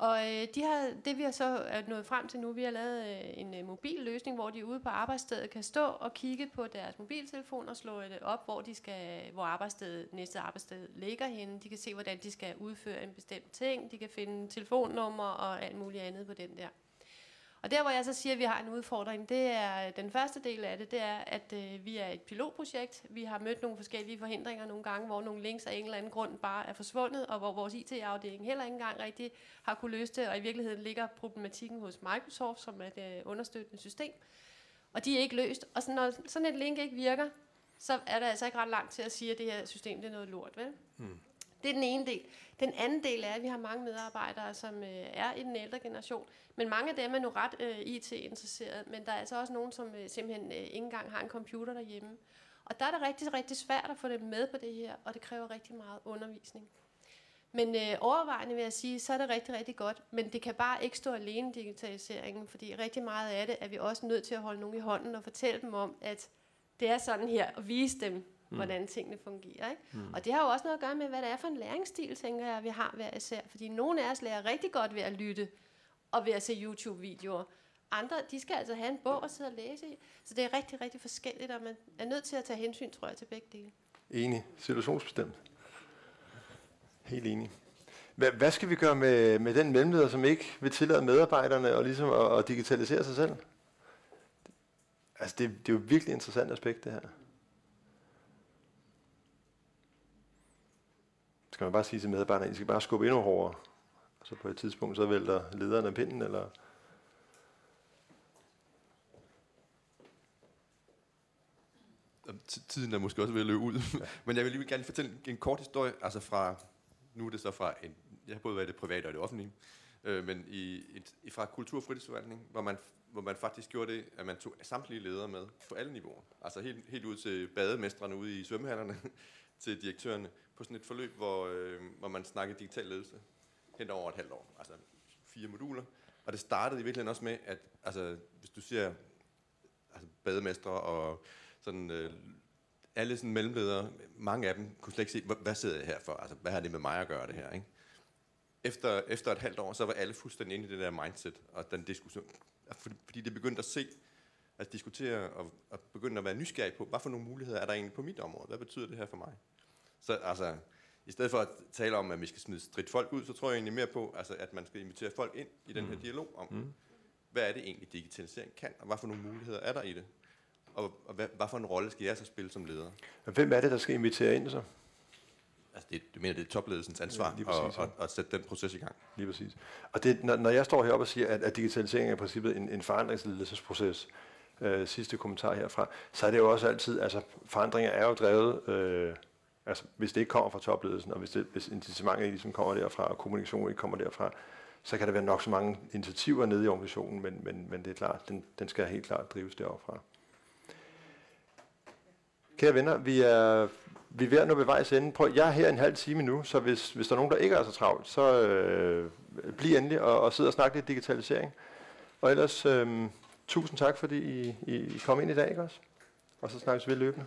S17: Og øh, de har, det vi har så er nået frem til nu, vi har lavet øh, en øh, mobil løsning, hvor de ude på arbejdsstedet kan stå og kigge på deres mobiltelefon og slå det op, hvor, de skal, hvor arbejdsstedet, næste arbejdssted ligger henne. De kan se, hvordan de skal udføre en bestemt ting. De kan finde telefonnummer og alt muligt andet på den der. Og der, hvor jeg så siger, at vi har en udfordring, det er den første del af det, det er, at øh, vi er et pilotprojekt. Vi har mødt nogle forskellige forhindringer nogle gange, hvor nogle links af en eller anden grund bare er forsvundet, og hvor vores IT-afdeling heller ikke engang rigtig har kunne løse det, og i virkeligheden ligger problematikken hos Microsoft, som er et øh, understøttende system. Og de er ikke løst. Og så, når sådan et link ikke virker, så er der altså ikke ret langt til at sige, at det her system det er noget lort, vel?
S2: Mm.
S17: Det er den ene del. Den anden del er, at vi har mange medarbejdere, som øh, er i den ældre generation, men mange af dem er nu ret øh, IT-interesserede, men der er altså også nogen, som øh, simpelthen øh, ikke engang har en computer derhjemme. Og der er det rigtig, rigtig svært at få dem med på det her, og det kræver rigtig meget undervisning. Men øh, overvejende vil jeg sige, så er det rigtig, rigtig godt. Men det kan bare ikke stå alene, digitaliseringen, fordi rigtig meget af det er vi også nødt til at holde nogen i hånden og fortælle dem om, at det er sådan her, og vise dem, mm. hvordan tingene fungerer. Ikke? Mm. Og det har jo også noget at gøre med, hvad det er for en læringsstil, tænker jeg, vi har hver især. Fordi nogle af os lærer rigtig godt ved at lytte og ved at se YouTube-videoer. andre, de skal altså have en bog at sidde og læse i. Så det er rigtig, rigtig forskelligt, og man er nødt til at tage hensyn, tror jeg, til begge dele.
S2: Enig. Situationsbestemt. Helt enig. Hvad, hvad skal vi gøre med, med den mellemleder, som ikke vil tillade medarbejderne og ligesom at, at digitalisere sig selv? Altså, det, det er jo et virkelig interessant aspekt, det her. Skal man bare sige til medarbejderne, at I skal bare skubbe endnu hårdere, og så på et tidspunkt, så vælter lederen af pinden, eller...
S6: Tiden er måske også ved at løbe ud. Ja. [LAUGHS] Men jeg vil lige gerne fortælle en kort historie, altså fra, nu er det så fra en, jeg har både været i det private og det offentlige, øh, men i, et, fra kultur- og fritidsforvaltning, hvor man, hvor man faktisk gjorde det, at man tog samtlige ledere med på alle niveauer. Altså helt, helt ud til bademestrene ude i svømmehallerne, [LAUGHS] til direktørerne, på sådan et forløb, hvor, øh, hvor man snakkede digital ledelse hen over et halvt år. Altså fire moduler. Og det startede i virkeligheden også med, at altså, hvis du siger altså, bademestre og sådan, øh, alle sådan mellemledere, mange af dem kunne slet ikke se, hvad, hvad sidder jeg her for? Altså, hvad har det med mig at gøre det her? Ikke? Efter, efter et halvt år, så var alle fuldstændig inde i det der mindset og den diskussion. Fordi det begyndte at se, at diskutere og, og begyndte at være nysgerrig på, hvad for nogle muligheder er der egentlig på mit område? Hvad betyder det her for mig? Så altså, i stedet for at tale om, at vi skal smide stridt folk ud, så tror jeg egentlig mere på, altså, at man skal invitere folk ind i den her
S2: Mm.
S6: dialog om,
S2: Mm.
S6: hvad er det egentlig digitalisering kan, og hvad for nogle muligheder er der i det? Og, og hvad, hvad for en rolle skal jeg så spille som leder?
S2: Hvem er det, der skal invitere ind så?
S6: Altså, det, du mener, det er topledelsens ansvar
S2: Ja, præcis,
S6: at, at, at sætte den proces i gang.
S2: Lige præcis. Og det, når, når jeg står heroppe og siger, at, at digitalisering er i princippet en, en forandringsledelsesproces, øh, sidste kommentar herfra, så er det jo også altid, altså forandringer er jo drevet, øh, altså hvis det ikke kommer fra topledelsen, og hvis, det, hvis incitamentet ikke ligesom kommer derfra, og kommunikationen ikke kommer derfra, så kan der være nok så mange initiativer nede i organisationen, men, men, men det er klart, den, den skal helt klart drives deroppe. Kære venner, vi er, vi er ved at nå ved vejs ende. Prøv, jeg er her en halv time nu, så hvis, hvis der er nogen, der ikke er så travlt, så øh, bliv endelig og, og sid og snak lidt digitalisering. Og ellers, øh, tusind tak, fordi I, I kom ind i dag, ikke også? Og så snakkes vi løbende.